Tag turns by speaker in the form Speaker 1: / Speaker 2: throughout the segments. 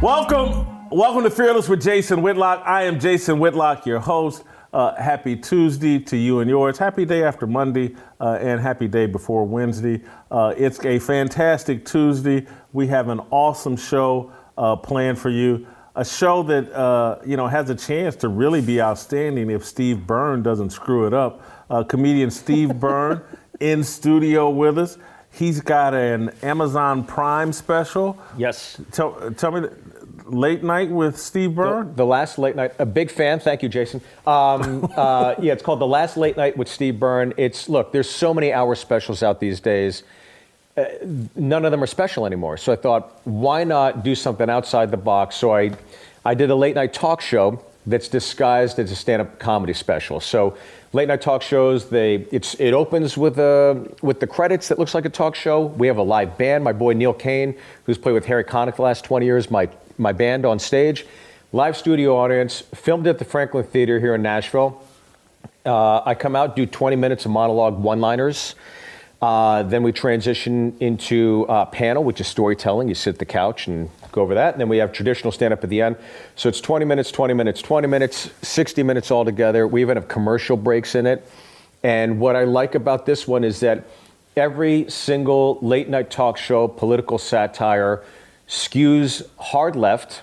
Speaker 1: Welcome, welcome to Fearless with Jason Whitlock. I am Jason Whitlock, your host. Uh, happy Tuesday to you and yours. Happy day after Monday uh, and happy day before Wednesday. Uh, it's a fantastic Tuesday. We have an awesome show uh, planned for you. A show that uh, you know has a chance to really be outstanding if Steve Byrne doesn't screw it up. Uh, comedian Steve Byrne in studio with us. He's got an Amazon Prime special.
Speaker 2: Yes.
Speaker 1: Tell, tell me, late night with Steve Byrne.
Speaker 2: The, the, last late night. A big fan. Thank you, Jason. Um, uh, yeah, it's called the last late night with Steve Byrne. It's look. There's so many hour specials out these days. Uh, none of them are special anymore. So I thought, why not do something outside the box? So I, I did a late night talk show that's disguised as a stand-up comedy special. So late night talk shows, they it's it opens with a with the credits that looks like a talk show. We have a live band. My boy Neil Kane, who's played with Harry Connick the last 20 years, my my band on stage. Live studio audience, filmed at the Franklin Theater here in Nashville. Uh, I come out, do 20 minutes of monologue one-liners. Uh, then we transition into uh, panel, which is storytelling. You sit at the couch and go over that. And then we have traditional stand up at the end. So it's 20 minutes, 20 minutes, 20 minutes, 60 minutes altogether. We even have commercial breaks in it. And what I like about this one is that every single late night talk show, political satire, skews hard left,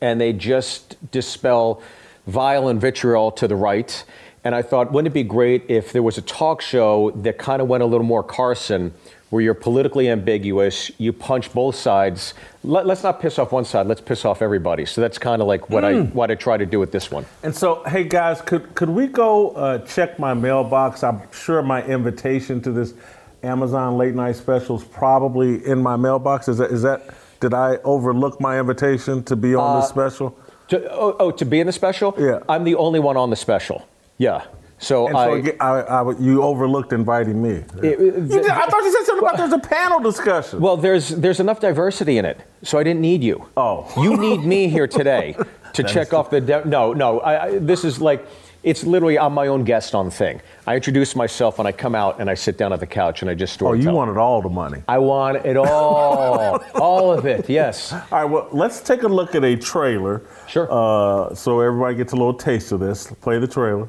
Speaker 2: and they just dispel vile and vitriol to the right. And I thought, wouldn't it be great if there was a talk show that kind of went a little more Carson, where you're politically ambiguous, you punch both sides. Let, us not piss off one side, let's piss off everybody. So that's kind of like what mm. I what I try to do with this one.
Speaker 1: And so, hey guys, could could we go uh, check my mailbox? I'm sure my invitation to this Amazon late night special is probably in my mailbox. Is that is that did I overlook my invitation to be on uh, this special?
Speaker 2: To, oh, oh, to be in the special?
Speaker 1: Yeah.
Speaker 2: I'm the only one on the special. Yeah. So,
Speaker 1: and I, so I, I, you overlooked inviting me. It, did, I thought you said something about there's a panel discussion.
Speaker 2: Well, there's there's enough diversity in it, so I didn't need you.
Speaker 1: Oh,
Speaker 2: you need me here today to check off the. De- no, no. I, this is like it's literally I'm my own guest on thing. I introduce myself and I come out and I sit down at the couch and I just story.
Speaker 1: Oh, you
Speaker 2: tell.
Speaker 1: wanted all the money.
Speaker 2: I want it all, all of it. Yes.
Speaker 1: All right. Well, let's take a look at a trailer.
Speaker 2: Sure.
Speaker 1: Uh, so everybody gets a little taste of this. Play the trailer.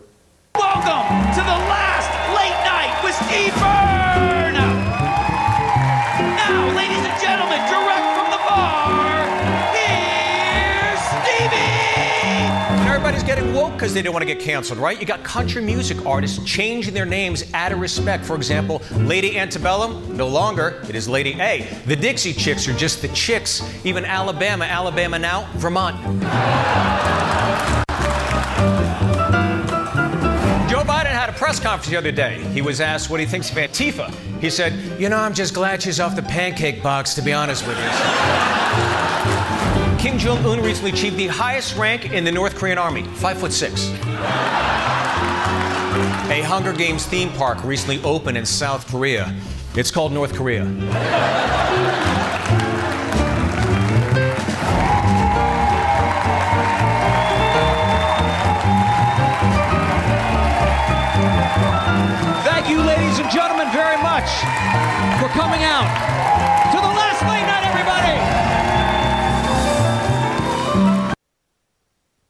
Speaker 3: Welcome to the last late night with Steve Byrne. Now, ladies and gentlemen, direct from the bar, here's Stevie.
Speaker 4: And everybody's getting woke because they don't want to get canceled, right? You got country music artists changing their names out of respect. For example, Lady Antebellum, no longer, it is Lady A. The Dixie Chicks are just the chicks. Even Alabama, Alabama now, Vermont. Press conference the other day. He was asked what he thinks of Antifa. He said, You know, I'm just glad she's off the pancake box, to be honest with you. Kim Jong un recently achieved the highest rank in the North Korean army, five foot six. A Hunger Games theme park recently opened in South Korea. It's called North Korea.
Speaker 3: You, ladies and gentlemen, very much for coming out to the last late night, everybody.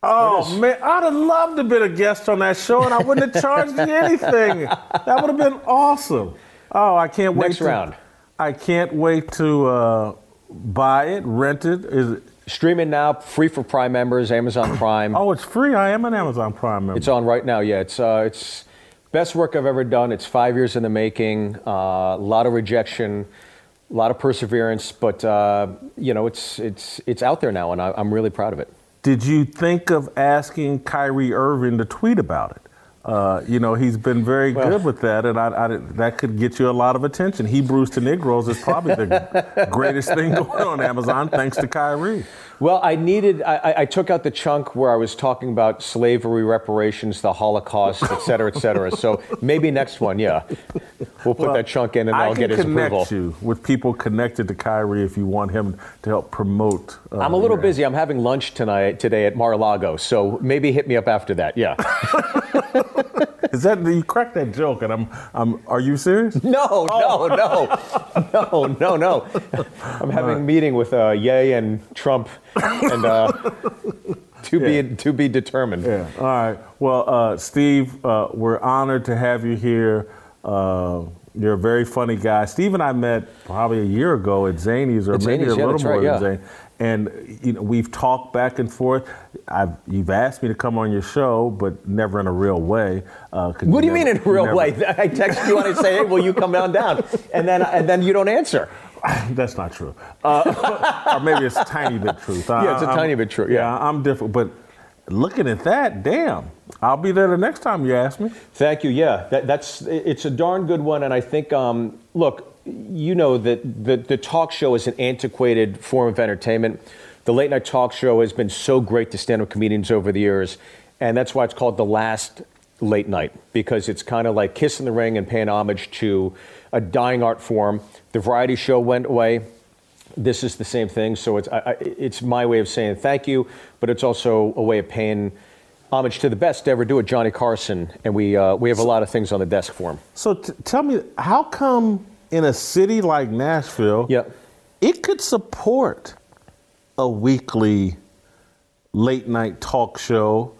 Speaker 1: Oh man, I'd have loved to be a guest on that show, and I wouldn't have charged you anything. That would have been awesome. Oh, I can't wait.
Speaker 2: Next to, round.
Speaker 1: I can't wait to uh, buy it, rent it. Is it?
Speaker 2: Streaming now, free for Prime members, Amazon Prime.
Speaker 1: oh, it's free. I am an Amazon Prime member.
Speaker 2: It's on right now. Yeah, it's uh, it's Best work I've ever done. It's five years in the making. Uh, a lot of rejection. a lot of perseverance, but uh, you know, it's it's it's out there now, and I, I'm really proud of it.
Speaker 1: Did you think of asking Kyrie Irving to tweet about it? Uh, you know, he's been very
Speaker 2: Well-
Speaker 1: good with that, and I, I, that could get you a lot of attention. Hebrews to Negroes is probably the greatest thing going on Amazon, thanks to Kyrie.
Speaker 2: Well, I needed, I, I- I took out the chunk where I was talking about slavery reparations, the Holocaust, et cetera, et cetera. So maybe next one, yeah. We'll put that chunk in and
Speaker 1: I
Speaker 2: I'll
Speaker 1: can
Speaker 2: get his
Speaker 1: connect you with people connected to Kyrie if you want him to help promote. uh,
Speaker 2: I'm a little
Speaker 1: your-
Speaker 2: busy. I'm having lunch tonight, today at Mar-a-Lago. So maybe hit me up after that, yeah.
Speaker 1: Is that you cracked that joke? And I'm, I'm. Are you serious?
Speaker 2: No, no, no, no, no, no. I'm having a meeting with uh, Ye and Trump, and uh, to be to be determined.
Speaker 1: Yeah. All right. Well, uh, Steve, uh, we're honored to have you here. Uh, you're a very funny guy. Steve and I met probably a year ago at Zany's, or
Speaker 2: At
Speaker 1: maybe a
Speaker 2: yeah,
Speaker 1: little more
Speaker 2: right,
Speaker 1: than
Speaker 2: yeah.
Speaker 1: Zany. And you know, we've talked back and forth. I've, you've asked me to come on your show, but never in a real way. Uh,
Speaker 2: What do you mean in a real
Speaker 1: never-
Speaker 2: way? I text you and I say, "Hey, will you come down down?" And then and then you don't answer.
Speaker 1: That's not true. Uh, or maybe it's a tiny bit truth.
Speaker 2: Yeah, it's a
Speaker 1: I'm-
Speaker 2: tiny bit true, yeah.
Speaker 1: I'm different. But looking at that, damn, I'll be there the next time you ask me.
Speaker 2: Thank you. Yeah, that, that's it's a darn good one, and I think um, look, you know that the the talk show is an antiquated form of entertainment. The late night talk show has been so great to stand up comedians over the years, and that's why it's called the last late night because it's kind of like kissing the ring and paying homage to a dying art form. The variety show went away. This is the same thing, so it's I, I, it's my way of saying thank you, but it's also a way of paying homage to the best to ever do it, Johnny Carson, and we uh, we have a lot of things on the desk for him.
Speaker 1: So t- tell me, how come in a city like Nashville,
Speaker 2: Yeah.
Speaker 1: it could support a weekly late night talk show?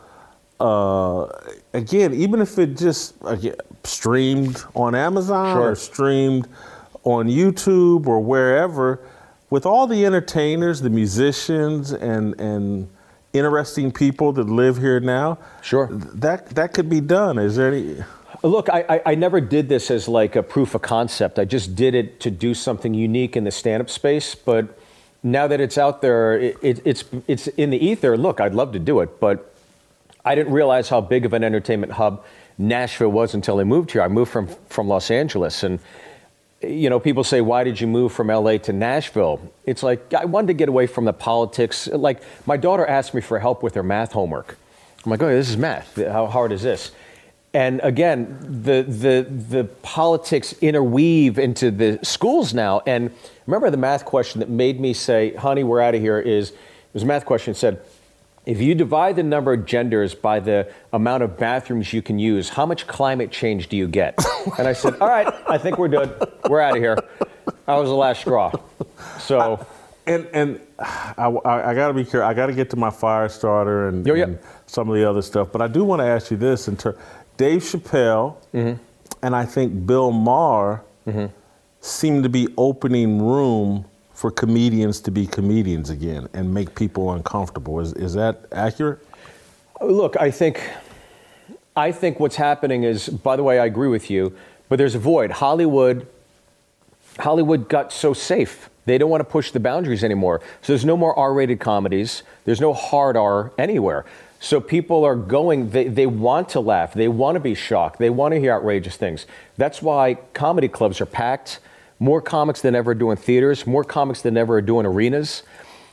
Speaker 1: Uh, again, even if it just again, streamed on Amazon
Speaker 2: Sure.
Speaker 1: or streamed on YouTube or wherever, with all the entertainers, the musicians, and and interesting people that live here now,
Speaker 2: Sure.
Speaker 1: that that could be done. Is there any?
Speaker 2: Look, I, I, I never did this as like a proof of concept. I just did it to do something unique in the stand-up space. But now that it's out there, it, it, it's it's in the ether. Look, I'd love to do it, but I didn't realize how big of an entertainment hub Nashville was until I moved here. I moved from from Los Angeles, and you know, people say, "Why did you move from LA to Nashville?" It's like I wanted to get away from the politics. Like my daughter asked me for help with her math homework. I'm like, "Oh, this is math. How hard is this?" And again, the the the politics interweave into the schools now. And remember, the math question that made me say, "Honey, we're out of here." Is it was a math question that said. If you divide the number of genders by the amount of bathrooms you can use, how much climate change do you get? And I said, all right, I think we're good. We're out of here. That was the last straw. So,
Speaker 1: And and I, I, I got to be careful. I got to get to my fire starter and,
Speaker 2: Yo, yeah.
Speaker 1: and some of the other stuff. But I do want to ask you this: in ter- Dave Chappelle
Speaker 2: Mm-hmm.
Speaker 1: and I think Bill Maher seem to be opening room for comedians to be comedians again and make people uncomfortable. Is is that accurate?
Speaker 2: look, I think, I think what's happening is, by the way, I agree with you, but there's a void. Hollywood, Hollywood got so safe. They don't want to push the boundaries anymore. So there's no more R-rated comedies. There's no hard R anywhere. So people are going, they, they want to laugh. They want to be shocked. They want to hear outrageous things. That's why comedy clubs are packed. More comics than ever are doing theaters. More comics than ever are doing arenas.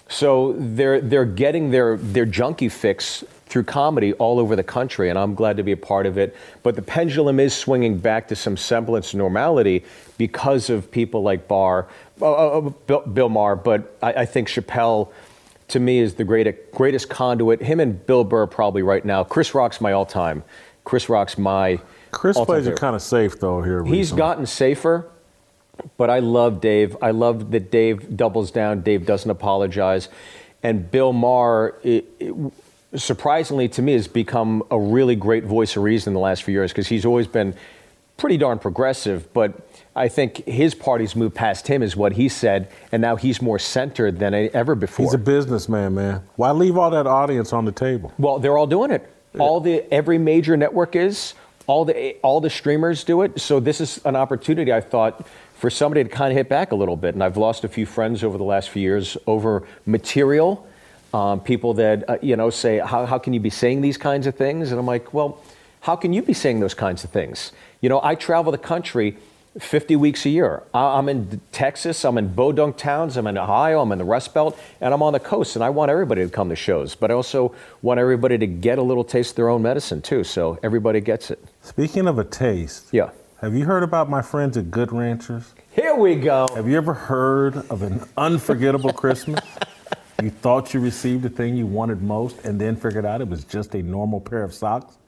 Speaker 2: So they're they're getting their their junkie fix through comedy all over the country, and I'm glad to be a part of it. But the pendulum is swinging back to some semblance of normality because of people like Barr, uh, uh, Bill, Bill Maher. But I, I think Chappelle, to me, is the greatest greatest conduit. Him and Bill Burr probably right now. Chris Rock's my all time. Chris Rock's my.
Speaker 1: Chris
Speaker 2: all-time
Speaker 1: plays it kind of safe though here.
Speaker 2: He's gotten safer, but I love Dave. I love that Dave doubles down. Dave doesn't apologize, and Bill Maher, it, it, surprisingly to me, has become a really great voice of reason in the last few years because he's always been pretty darn progressive, but. I think his party's moved past him, is what he said, and now he's more centered than ever before.
Speaker 1: He's a businessman, man. Why leave all that audience on the table?
Speaker 2: Well, they're all doing it. All the every major network is. All the all the streamers do it. So this is an opportunity I thought for somebody to kind of hit back a little bit. And I've lost a few friends over the last few years over material. Um, people that, uh, you know, say, how, how can you be saying these kinds of things? And I'm like, well, how can you be saying those kinds of things? You know, I travel the country 50 weeks a year. I- I'm in Texas, I'm in Bodunk towns, I'm in Ohio, I'm in the Rust Belt, and I'm on the coast. And I want everybody to come to shows, but I also want everybody to get a little taste of their own medicine too, so everybody gets it.
Speaker 1: Speaking of a taste,
Speaker 2: Yeah.
Speaker 1: Have you heard about my friends at Good Ranchers?
Speaker 2: Here we go.
Speaker 1: Have you ever heard of an unforgettable Christmas? You thought you received the thing you wanted most and then figured out it was just a normal pair of socks?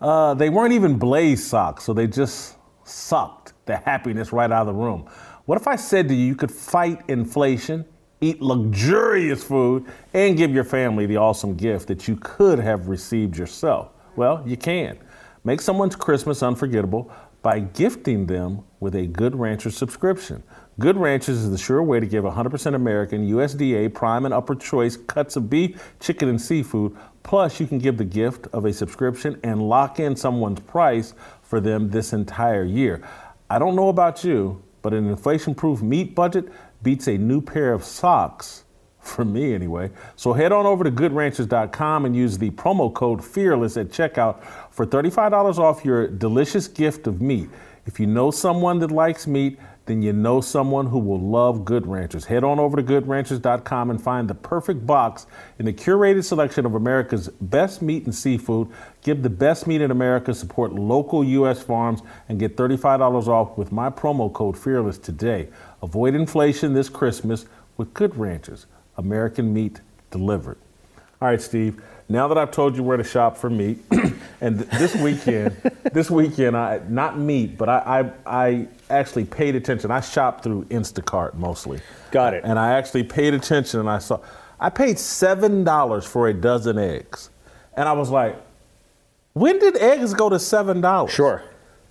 Speaker 1: Uh, they weren't even blaze socks, so they just sucked the happiness right out of the room. What if I said to you, you could fight inflation, eat luxurious food, and give your family the awesome gift that you could have received yourself? Well, you can. Make someone's Christmas unforgettable by gifting them with a Good Rancher subscription. Good Ranchers is the sure way to give 100% American USDA prime and upper choice cuts of beef, chicken, and seafood. Plus, you can give the gift of a subscription and lock in someone's price for them this entire year. I don't know about you, but an inflation proof meat budget beats a new pair of socks for me anyway. So head on over to goodranchers.com and use the promo code FEARLESS at checkout for $35 off your delicious gift of meat. If you know someone that likes meat, then you know someone who will love Good Ranchers. Head on over to goodranchers.com and find the perfect box in the curated selection of America's best meat and seafood. Give the best meat in America, support local U.S. farms, and get $35 off with my promo code FEARLESS today. Avoid inflation this Christmas with Good Ranchers. American meat delivered. All right, Steve. Now that I've told you where to shop for meat, and th- this weekend, this weekend, I not meat, but I, I I actually paid attention. I shopped through Instacart mostly.
Speaker 2: Got it.
Speaker 1: And I actually paid attention, and I saw I paid seven dollars for a dozen eggs, and I was like, when did eggs go to seven dollars?
Speaker 2: Sure.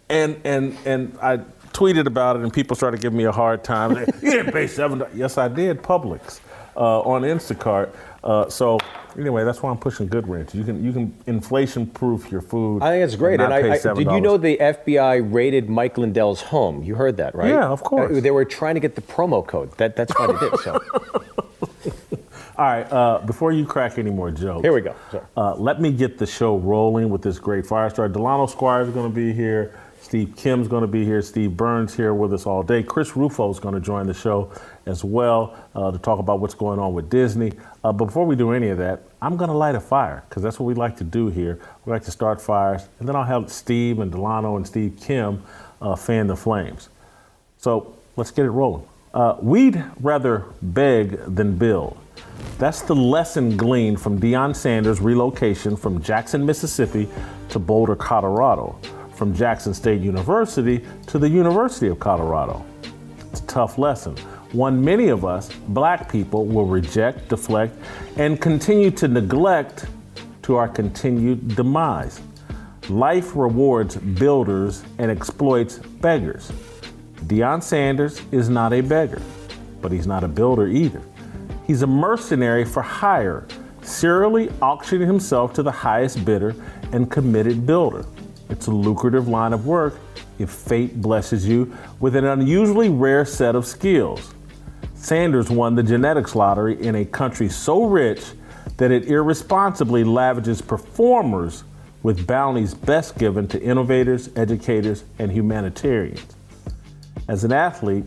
Speaker 1: And and and I tweeted about it, and people started giving me a hard time. You didn't pay seven. dollars." Yes, I did. Publix uh, on Instacart. Uh, so anyway, that's why I'm pushing Good Ranch. You can you can inflation proof your food.
Speaker 2: I think it's great. And I, I,
Speaker 1: $7.
Speaker 2: did you know the FBI raided Mike Lindell's home? You heard that, right?
Speaker 1: Yeah, of course.
Speaker 2: Uh, They were trying to get the promo code. That, that's why they did so.
Speaker 1: All right. Uh, before you crack any more jokes,
Speaker 2: Here we go.
Speaker 1: Uh, let me get the show rolling with this great fire star. Delano Squires is going to be here. Steve Kim's going to be here. Steve Byrne's here with us all day. Chris Rufo is going to join the show as well uh, to talk about what's going on with Disney. Uh, before we do any of that, I'm going to light a fire because that's what we like to do here. We like to start fires, and then I'll have Steve and Delano and Steve Kim uh, fan the flames. So let's get it rolling. Uh, we'd rather beg than build. That's the lesson gleaned from Deion Sanders' relocation from Jackson, Mississippi to Boulder, Colorado, from Jackson State University to the University of Colorado. It's a tough lesson, one many of us, black people, will reject, deflect, and continue to neglect to our continued demise. Life rewards builders and exploits beggars. Deion Sanders is not a beggar, but he's not a builder either. He's a mercenary for hire, serially auctioning himself to the highest bidder and committed builder. It's a lucrative line of work if fate blesses you with an unusually rare set of skills. Sanders won the genetics lottery in a country so rich that it irresponsibly lavishes performers with bounties best given to innovators, educators, and humanitarians. As an athlete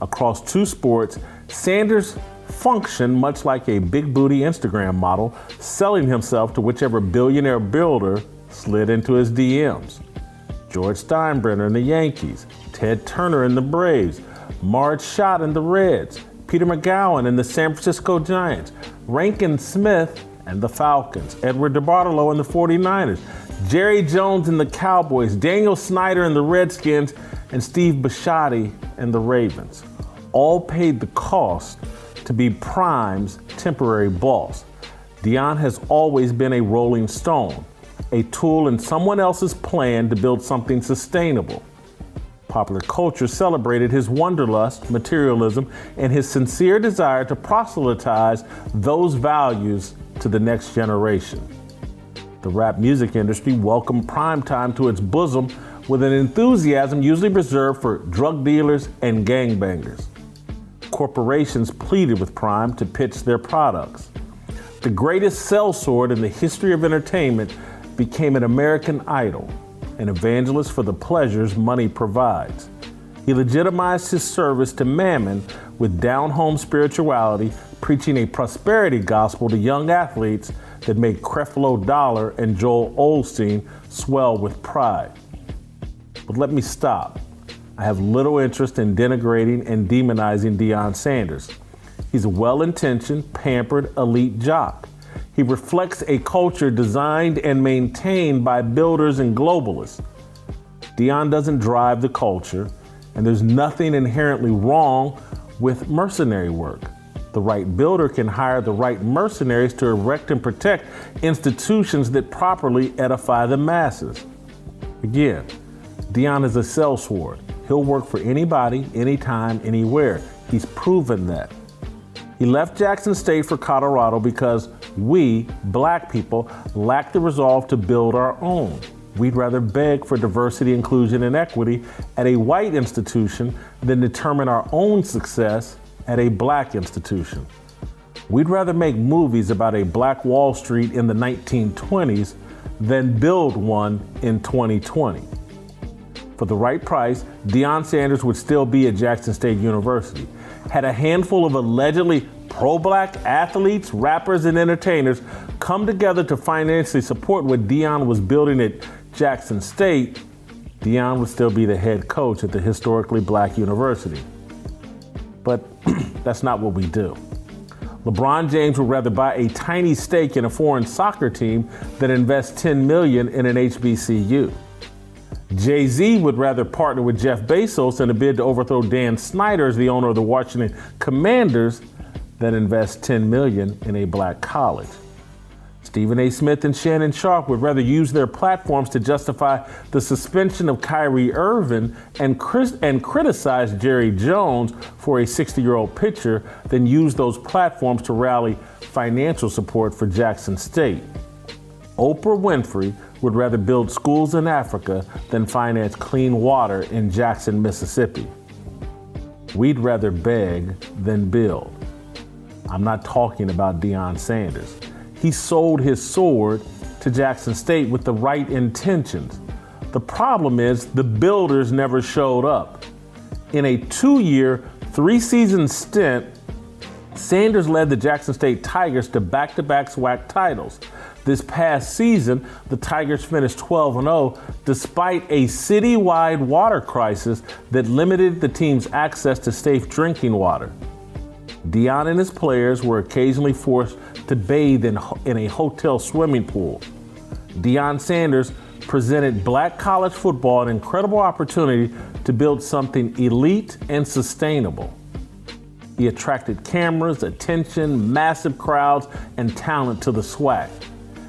Speaker 1: across two sports, Sanders functioned much like a big booty Instagram model, selling himself to whichever billionaire builder slid into his DMs. George Steinbrenner in the Yankees, Ted Turner in the Braves, Marge Schott in the Reds, Peter Magowan in the San Francisco Giants, Rankin Smith and the Falcons, Edward DeBartolo in the 49ers, Jerry Jones in the Cowboys, Daniel Snyder in the Redskins, and Steve Bisciotti and the Ravens. All paid the cost to be Prime's temporary boss. Deion has always been a rolling stone, a tool in someone else's plan to build something sustainable. Popular culture celebrated his wanderlust, materialism, and his sincere desire to proselytize those values to the next generation. The rap music industry welcomed primetime to its bosom with an enthusiasm usually reserved for drug dealers and gangbangers. Corporations pleaded with Prime to pitch their products. The greatest sellsword in the history of entertainment became an American idol, an evangelist for the pleasures money provides. He legitimized his service to mammon with down home spirituality, preaching a prosperity gospel to young athletes that made Creflo Dollar and Joel Osteen swell with pride. But let me stop. I have little interest in denigrating and demonizing Deion Sanders. He's a well intentioned, pampered, elite jock. He reflects a culture designed and maintained by builders and globalists. Deion doesn't drive the culture, and there's nothing inherently wrong with mercenary work. The right builder can hire the right mercenaries to erect and protect institutions that properly edify the masses. Again, Deion is a sellsword. He'll work for anybody, anytime, anywhere. He's proven that. He left Jackson State for Colorado because we, black people, lack the resolve to build our own. We'd rather beg for diversity, inclusion, and equity at a white institution than determine our own success at a black institution. We'd rather make movies about a black Wall Street in the 1920s than build one in 2020. For the right price, Deion Sanders would still be at Jackson State University. Had a handful of allegedly pro black athletes, rappers, and entertainers come together to financially support what Deion was building at Jackson State, Deion would still be the head coach at the historically black university. But that's not what we do. LeBron James would rather buy a tiny stake in a foreign soccer team than invest 10 million in an HBCU. Jay-Z would rather partner with Jeff Bezos in a bid to overthrow Dan Snyder as the owner of the Washington Commanders than invest 10 million in a black college. Stephen A. Smith and Shannon Sharpe would rather use their platforms to justify the suspension of Kyrie Irving and, and criticize Jerry Jones for a 60 year old pitcher than use those platforms to rally financial support for Jackson State. Oprah Winfrey would rather build schools in Africa than finance clean water in Jackson, Mississippi. We'd rather beg than build. I'm not talking about Deion Sanders he sold his sword to Jackson State with the right intentions. The problem is the builders never showed up. In a two year, three season stint, Sanders led the Jackson State Tigers to back to back SWAC titles. This past season, the Tigers finished 12 0 despite a citywide water crisis that limited the team's access to safe drinking water. Deion and his players were occasionally forced to bathe in, in a hotel swimming pool. Deion Sanders presented black college football an incredible opportunity to build something elite and sustainable. He attracted cameras, attention, massive crowds, and talent to the SWAC.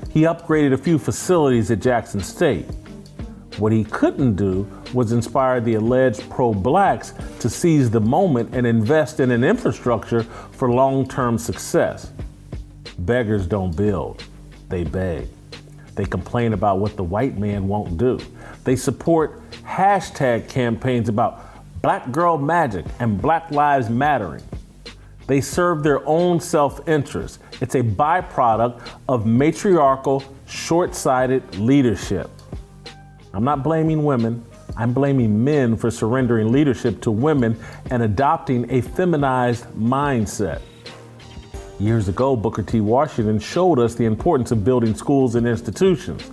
Speaker 1: He upgraded a few facilities at Jackson State. What he couldn't do was inspire the alleged pro blacks to seize the moment and invest in an infrastructure for long term success. Beggars don't build, they beg. They complain about what the white man won't do. They support hashtag campaigns about black girl magic and black lives mattering. They serve their own self interest. It's a byproduct of matriarchal, short sighted leadership. I'm not blaming women, I'm blaming men for surrendering leadership to women and adopting a feminized mindset. Years ago, Booker T. Washington showed us the importance of building schools and institutions.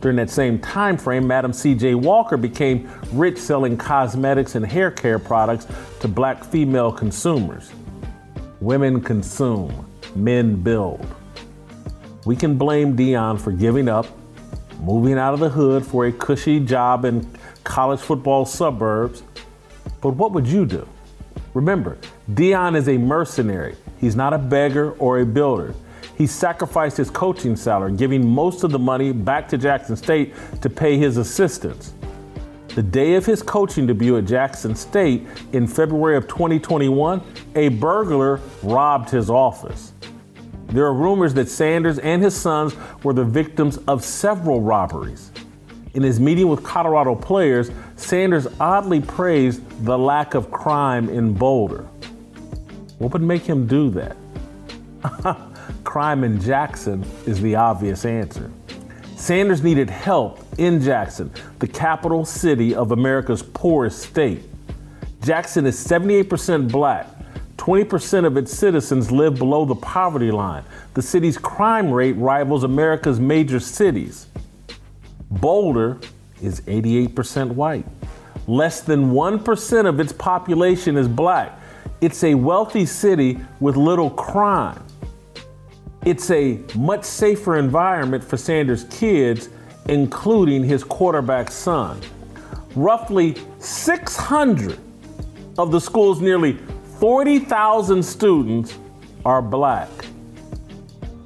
Speaker 1: During that same time frame, Madam C.J. Walker became rich selling cosmetics and hair care products to black female consumers. Women consume, men build. We can blame Deion for giving up, moving out of the hood for a cushy job in college football suburbs. But what would you do? Remember, Deion is a mercenary. He's not a beggar or a builder. He sacrificed his coaching salary, giving most of the money back to Jackson State to pay his assistants. The day of his coaching debut at Jackson State in February of 2021, a burglar robbed his office. There are rumors that Sanders and his sons were the victims of several robberies. In his meeting with Colorado players, Sanders oddly praised the lack of crime in Boulder. What would make him do that? crime in Jackson is the obvious answer. Sanders needed help in Jackson, the capital city of America's poorest state. Jackson is 78% black. 20% of its citizens live below the poverty line. The city's crime rate rivals America's major cities. Boulder is 88% white. Less than 1% of its population is black. It's a wealthy city with little crime. It's a much safer environment for Sanders' kids, including his quarterback son. Roughly 600 of the school's nearly 40,000 students are black.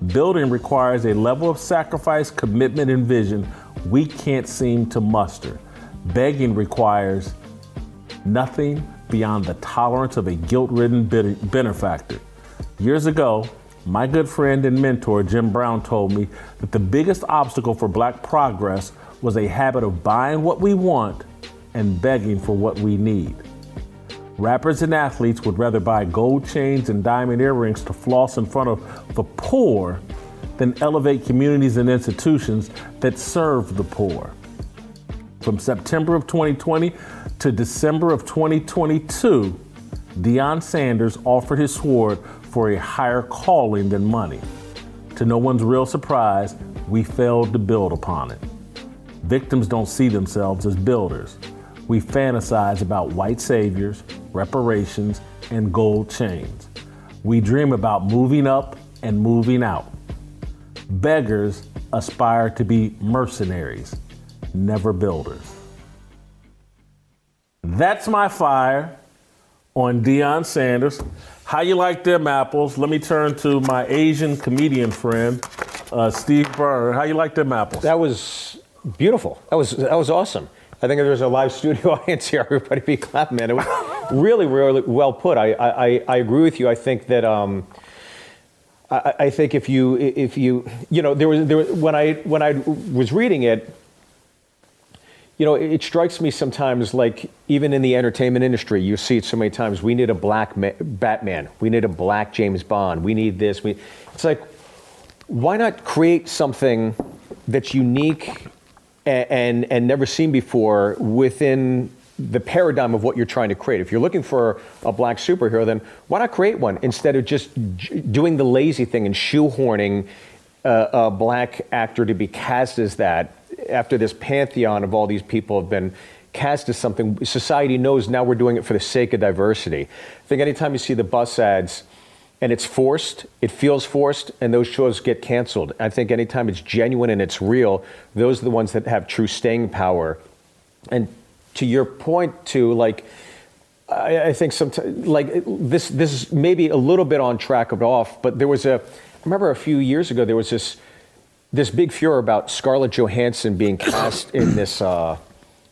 Speaker 1: Building requires a level of sacrifice, commitment, and vision we can't seem to muster. Begging requires nothing beyond the tolerance of a guilt ridden benefactor. Years ago, my good friend and mentor Jim Brown told me that the biggest obstacle for black progress was a habit of buying what we want and begging for what we need. Rappers and athletes would rather buy gold chains and diamond earrings to floss in front of the poor than elevate communities and institutions that serve the poor. From September of 2020 to December of 2022, Deion Sanders offered his sword for a higher calling than money. To no one's real surprise, we failed to build upon it. Victims don't see themselves as builders. We fantasize about white saviors, reparations, and gold chains. We dream about moving up and moving out. Beggars aspire to be mercenaries, never builders. That's my fire on Deion Sanders. How you like them apples? Let me turn to my Asian comedian friend, uh, Steve Byrne. How you like them apples?
Speaker 2: That was beautiful. That was that was awesome. I think if there's a live studio audience here, everybody be clapping, man. It was really, really well put. I, I, I agree with you. I think that um, I, I think if you if you you know there was there when I when I was reading it, you know, it strikes me sometimes like even in the entertainment industry, you see it so many times. We need a black ma- Batman. We need a black James Bond. We need this. We, it's like, why not create something that's unique and, and, and never seen before within the paradigm of what you're trying to create. If you're looking for a black superhero, then why not create one instead of just j- doing the lazy thing and shoehorning uh, a black actor to be cast as that after this pantheon of all these people have been cast as something society knows now we're doing it for the sake of diversity. I think anytime you see the bus ads and it's forced, it feels forced, and those shows get canceled. I think anytime it's genuine and it's real, those are the ones that have true staying power. And to your point, to like, I, I think sometimes like this this is maybe a little bit on track of off, but there was a I remember a few years ago there was this this big furor about Scarlett Johansson being cast in this uh,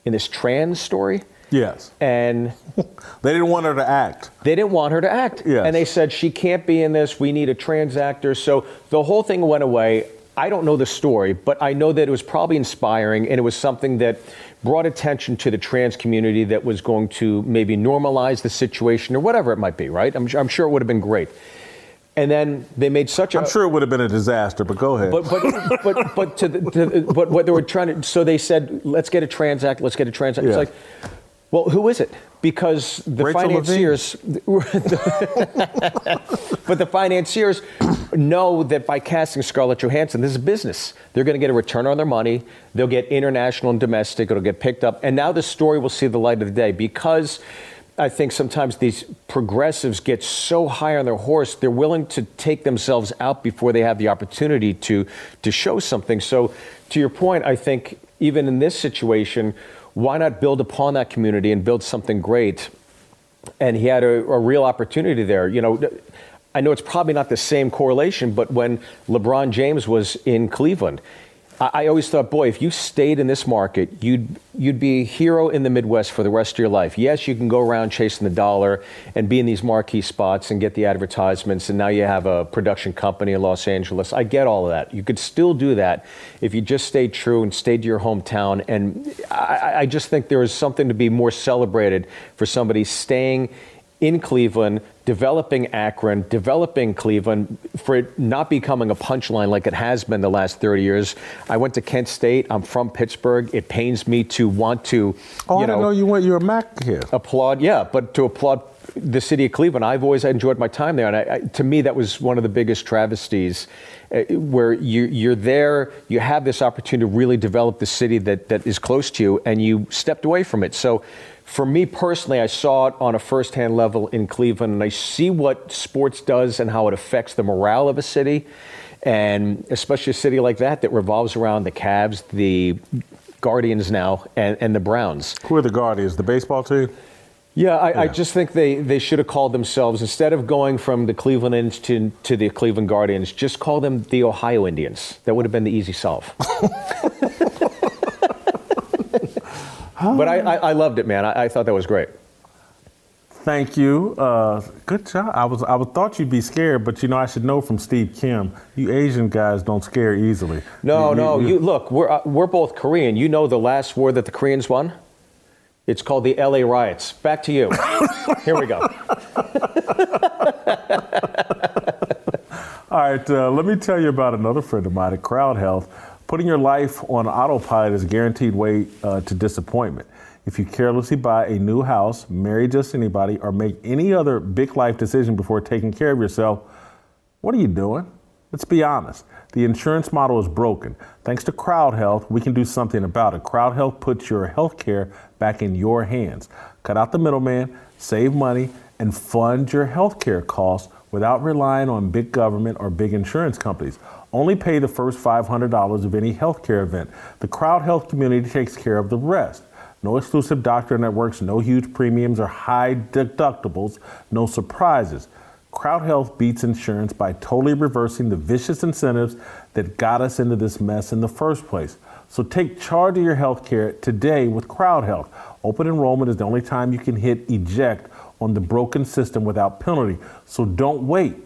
Speaker 2: in this trans story.
Speaker 1: Yes.
Speaker 2: And
Speaker 1: they didn't want her to act.
Speaker 2: They didn't want her to act.
Speaker 1: Yes.
Speaker 2: And they said she can't be in this. We need a trans actor. So the whole thing went away. I don't know the story, but I know that it was probably inspiring and it was something that brought attention to the trans community that was going to maybe normalize the situation or whatever it might be, right? I'm, I'm sure it would have been great. And then they made such a.
Speaker 1: I'm sure it would have been a disaster, but go ahead.
Speaker 2: But but but but to, the, to the, but what they were trying to. So they said, let's get a trans act. Let's get a trans act.
Speaker 1: Yeah.
Speaker 2: It's like, well, who is it? Because the
Speaker 1: Rachel
Speaker 2: financiers, but the financiers know that by casting Scarlett Johansson, this is business. They're going to get a return on their money. They'll get international and domestic. It'll get picked up, and now the story will see the light of the day because. I think sometimes these progressives get so high on their horse, they're willing to take themselves out before they have the opportunity to, to show something. So, to your point, I think even in this situation, why not build upon that community and build something great? And he had a, a real opportunity there. You know, I know it's probably not the same correlation, but when LeBron James was in Cleveland, I, always thought, boy, if you stayed in this market, you'd you'd be a hero in the Midwest for the rest of your life. Yes, you can go around chasing the dollar and be in these marquee spots and get the advertisements, and now you have a production company in Los Angeles. I get all of that. You could still do that if you just stayed true and stayed to your hometown. And I, I just think there is something to be more celebrated for somebody staying in Cleveland, developing Akron, developing Cleveland, for it not becoming a punchline like it has been the last 30 years. I went to Kent State. I'm from Pittsburgh. It pains me to want to,
Speaker 1: Oh,
Speaker 2: you
Speaker 1: I
Speaker 2: know,
Speaker 1: know you went. You're a Mac kid.
Speaker 2: applaud. Yeah, but to applaud the city of Cleveland, I've always enjoyed my time there, and I, I, to me, that was one of the biggest travesties. Uh, where you, you're there, you have this opportunity to really develop the city that, that is close to you, and you stepped away from it. So, for me personally, I saw it on a firsthand level in Cleveland, and I see what sports does and how it affects the morale of a city, and especially a city like that that revolves around the Cavs, the Guardians now, and, and the Browns.
Speaker 1: Who are the Guardians? The baseball team?
Speaker 2: Yeah, I, I just think they, they should have called themselves, instead of going from the Cleveland Indians to, to the Cleveland Guardians, just call them the Ohio Indians. That would have been the easy solve. but I, I, I loved it, man. I, I thought that was great.
Speaker 1: Thank you. Uh, good job. I was I would thought you'd be scared, but you know I should know from Steve Kim. You Asian guys don't scare easily.
Speaker 2: No,
Speaker 1: You-
Speaker 2: no,
Speaker 1: you-
Speaker 2: you look, we're, uh, we're both Korean. You know the last war that the Koreans won? It's called the LA riots. Back to you. Here we go.
Speaker 1: All right, uh, let me tell you about another friend of mine at Crowd Health. Putting your life on autopilot is a guaranteed way uh, to disappointment. If you carelessly buy a new house, marry just anybody, or make any other big life decision before taking care of yourself, what are you doing? Let's be honest. The insurance model is broken. Thanks to Crowd Health, we can do something about it. Crowd Health puts your health care back in your hands. Cut out the middleman, save money, and fund your health care costs without relying on big government or big insurance companies. Only pay the first $500 of any healthcare event. The Crowd Health community takes care of the rest. No exclusive doctor networks, no huge premiums or high deductibles, no surprises. Crowd Health beats insurance by totally reversing the vicious incentives that got us into this mess in the first place. So take charge of your health care today with Crowd Health. Open enrollment is the only time you can hit eject on the broken system without penalty. So don't wait.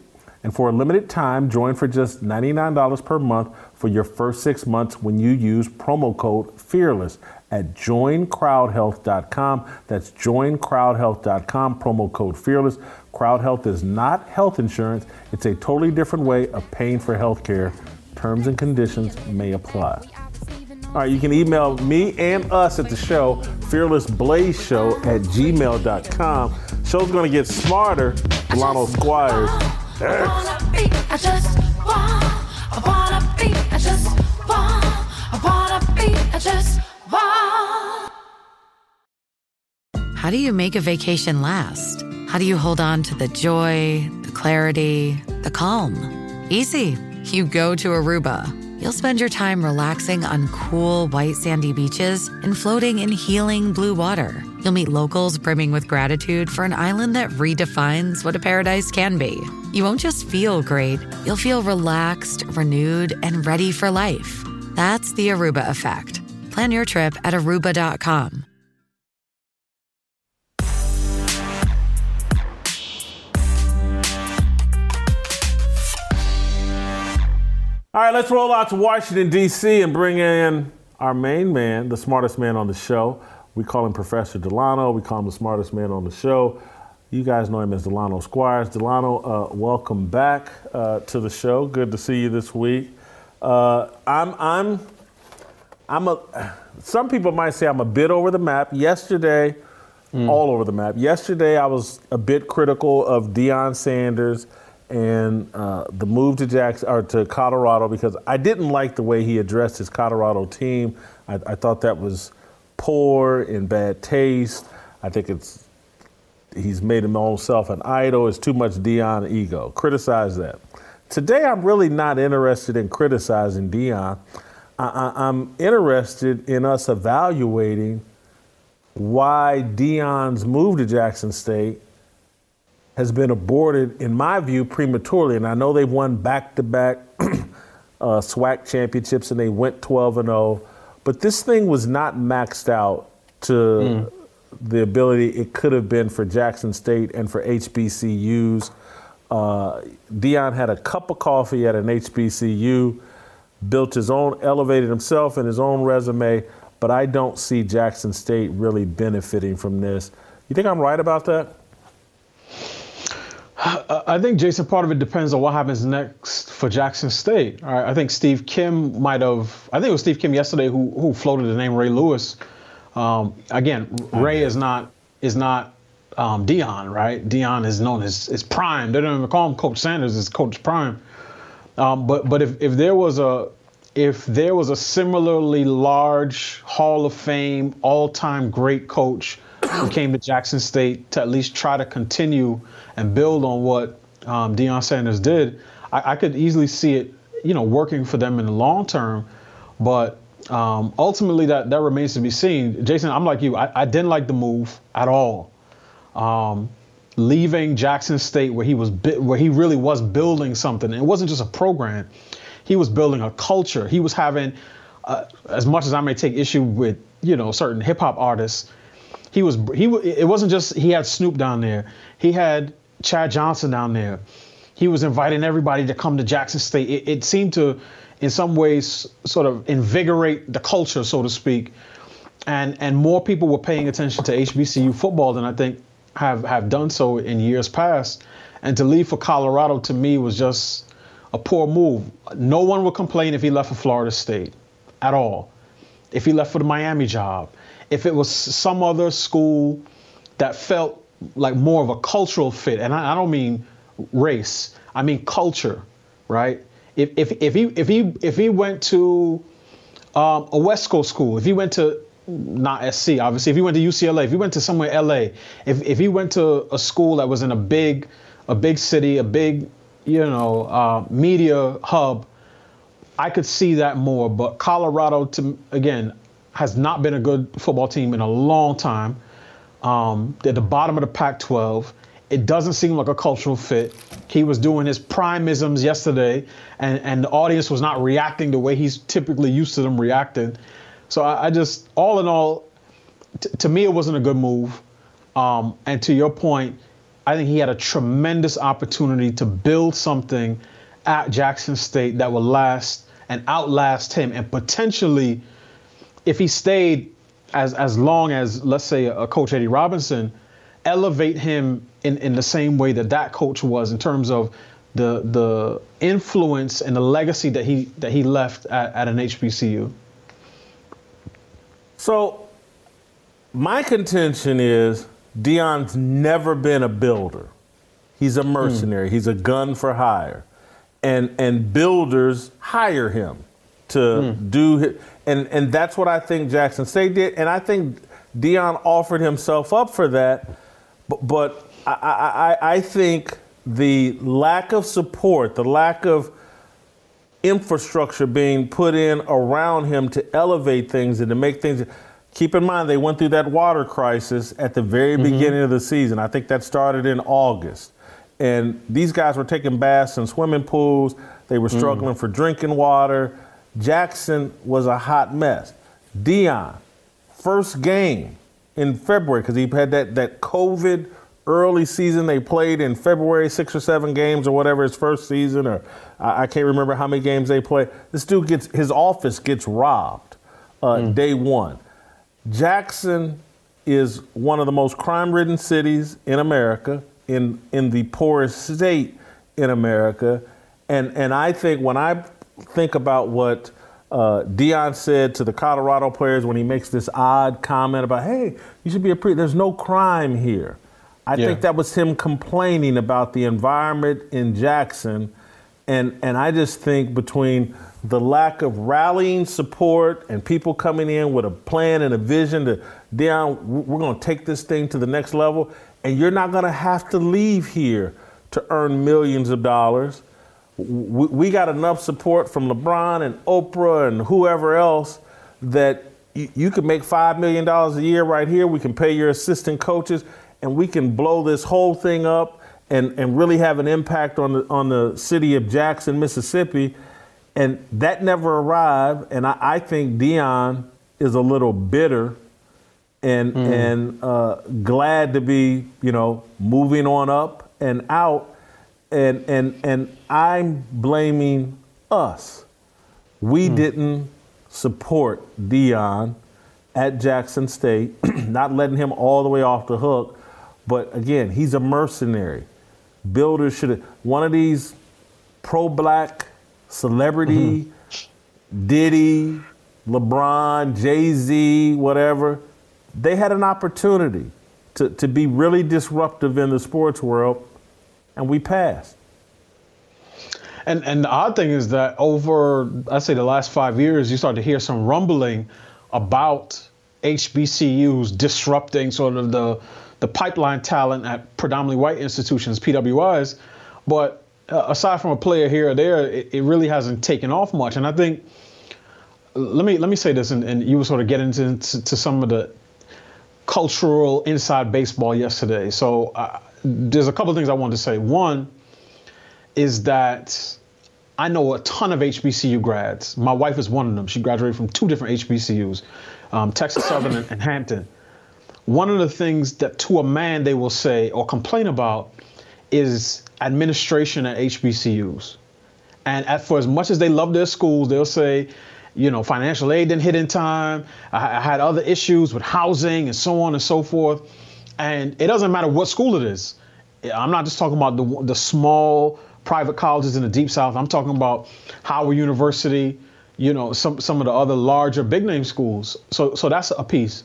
Speaker 1: And for a limited time, join for just $99 per month for your first six months when you use promo code FEARLESS at joincrowdhealth.com. That's joincrowdhealth.com, promo code FEARLESS. Crowd Health is not health insurance, it's a totally different way of paying for health care. Terms and conditions may apply. All right, you can email me and us at the show, fearlessblazeshow at gmail.com. Show's to get smarter. Delano Squires.
Speaker 5: How do you make a vacation last? How do you hold on to the joy, the clarity, the calm? Easy. You go to Aruba. You'll spend your time relaxing on cool, white, sandy beaches and floating in healing blue water. You'll meet locals brimming with gratitude for an island that redefines what a paradise can be. You won't just feel great, you'll feel relaxed, renewed, and ready for life. That's the Aruba effect. Plan your trip at aruba.com.
Speaker 1: All right, let's roll out to Washington, D.C. and bring in our main man, the smartest man on the show. We call him Professor Delano. We call him the smartest man on the show. You guys know him as Delano Squires. Delano, uh, welcome back uh, to the show. Good to see you this week. Uh, I'm, I'm, I'm a. Some people might say I'm a bit over the map. Yesterday, all over the map. Yesterday, I was a bit critical of Deion Sanders and uh, the move to Jackson or to Colorado because I didn't like the way he addressed his Colorado team. I, I thought that was poor in bad taste. I think it's he's made himself an idol. It's too much Deion ego. Criticize that. Today, I'm really not interested in criticizing Deion. I, I'm interested in us evaluating why Deion's move to Jackson State has been aborted, in my view, prematurely. And I know they've won back to back uh, SWAC championships and they went 12 and 0. But this thing was not maxed out to the ability it could have been for Jackson State and for HBCUs. Uh, Deion had a cup of coffee at an HBCU, built his own, elevated himself and his own resume, but I don't see Jackson State really benefiting from this. You think I'm right about that?
Speaker 6: I think Jason, part of it depends on what happens next for Jackson State. Right, I think Steve Kim might have. I think it was Steve Kim yesterday who who floated the name Ray Lewis. Um, again, Ray is not is not um, Deion, right? Deion is known as is Prime. They don't even call him Coach Sanders. It's Coach Prime. Um, but but if if there was a if there was a similarly large Hall of Fame all time great coach came to Jackson State to at least try to continue and build on what um, Deion Sanders did, I, I, could easily see it, you know, working for them in the long term. But um, ultimately, that that remains to be seen. Jason, I'm like you. I, I didn't like the move at all. Um, leaving Jackson State, where he was where he really was building something. It wasn't just a program. He was building a culture. He was having, uh, as much as I may take issue with, you know, certain hip hop artists, he was he. It wasn't just he had Snoop down there. He had Chad Johnson down there. He was inviting everybody to come to Jackson State. It, it seemed to, in some ways, sort of invigorate the culture, so to speak. And and more people were paying attention to HBCU football than I think have have done so in years past. And to leave for Colorado to me was just a poor move. No one would complain if he left for Florida State at all. If he left for the Miami job, if it was some other school that felt like more of a cultural fit, and I, I don't mean race, I mean culture, right? If, if, if he if he if he went to um, a West Coast school, if he went to not SC, obviously, if he went to UCLA, if he went to somewhere LA, if if he went to a school that was in a big a big city, a big you know uh, media hub, I could see that more. But Colorado, to again, has not been a good football team in a long time. Um, they're the bottom of the Pac-12. It doesn't seem like a cultural fit. He was doing his primisms yesterday, and, and the audience was not reacting the way he's typically used to them reacting. So I, I just, all in all, t- to me, it wasn't a good move. Um, and to your point, I think he had a tremendous opportunity to build something at Jackson State that will last and outlast him, and potentially, if he stayed as as long as let's say a, a coach Eddie Robinson, elevate him in, in the same way that that coach was in terms of the the influence and the legacy that he that he left at, at an HBCU.
Speaker 1: So, my contention is Deion's never been a builder. He's a mercenary. Mm. He's a gun for hire, and and builders hire him to mm. do and and that's what I think Jackson State did, and I think Deion offered himself up for that, but, but I, I, I think the lack of support, the lack of infrastructure being put in around him to elevate things and to make things. Keep in mind, they went through that water crisis at the very mm-hmm. beginning of the season. I think that started in August. And these guys were taking baths in swimming pools. They were mm. struggling mm. for drinking water. Jackson was a hot mess. Deion, first game in February, because he had that, that COVID early season they played in February, six or seven games or whatever his first season, or I, I can't remember how many games they played. This dude gets his office gets robbed uh, mm. day one. Jackson is one of the most crime-ridden cities in America, in in the poorest state in America, and and I think when I think about what uh, Deion said to the Colorado players when he makes this odd comment about, "Hey, you should be a pre." There's no crime here. I yeah. think that was him complaining about the environment in Jackson, and and I just think between the lack of rallying support and people coming in with a plan and a vision to Deion, we're going to take this thing to the next level, and you're not going to have to leave here to earn millions of dollars we got enough support from LeBron and Oprah and whoever else that you, can make $5 million a year right here. We can pay your assistant coaches and we can blow this whole thing up and, and really have an impact on the, on the city of Jackson, Mississippi. and that never arrived. And I, I think Deion is a little bitter and
Speaker 6: Hmm.
Speaker 1: and uh, glad to be, you know, moving on up and out. And and and I'm blaming us. We hmm. didn't support Deion at Jackson State, not letting him all the way off the hook. But again, he's a mercenary. Builders should have one of these pro-black celebrity, mm-hmm. Diddy, LeBron, Jay Z, whatever. They had an opportunity to, to be really disruptive in the sports world, and we passed.
Speaker 6: And and the odd thing is that over I say the last five years, you start to hear some rumbling about HBCUs disrupting sort of the the pipeline talent at predominantly white institutions, PWIs. But uh, aside from a player here or there, it, it really hasn't taken off much. And I think let me let me say this, and, and you will sort of get into to, to some of the cultural inside baseball yesterday. So uh, there's a couple of things I wanted to say. One is that I know a ton of HBCU grads. My wife is one of them. She graduated from two different HBCUs, um, Texas Southern and, Hampton. One of the things that to a man they will say or complain about is administration at HBCUs. And at, for as much as they love their schools, they'll say, you know, financial aid didn't hit in time. I, I had other issues with housing and so on and so forth. And it doesn't matter what school it is. I'm not just talking about the, the small private colleges in the deep south. I'm talking about Howard University, you know, some some of the other larger big name schools. So so that's a piece.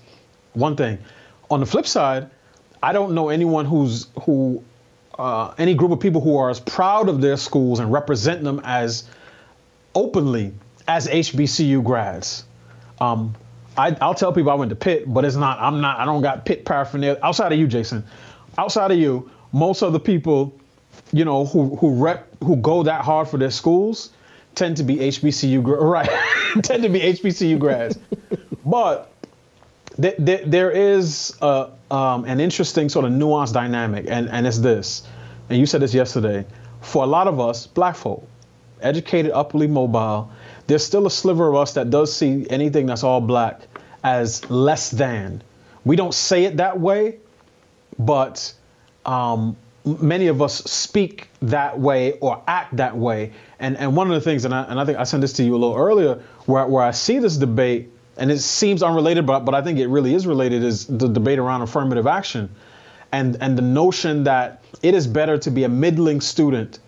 Speaker 6: One thing. On the flip side, I don't know anyone who's who uh, any group of people who are as proud of their schools and represent them as openly as HBCU grads. Um, I, I'll tell people I went to Pitt, but it's not. I'm not. I don't got Pitt paraphernalia outside of you, Jason. Outside of you, most of the people, you know, who who rep who go that hard for their schools, tend to be HBCU right. tend to be HBCU grads. but th- th- there is a, um, an interesting sort of nuanced dynamic, and and it's this. And you said this yesterday. For a lot of us, black folk, educated, upwardly mobile, there's still a sliver of us that does see anything that's all black as less than. We don't say it that way, but um, many of us speak that way or act that way. And and one of the things, and I, and I think I sent this to you a little earlier, where, where I see this debate, and it seems unrelated, but but I think it really is related, is the debate around affirmative action, and and the notion that it is better to be a middling student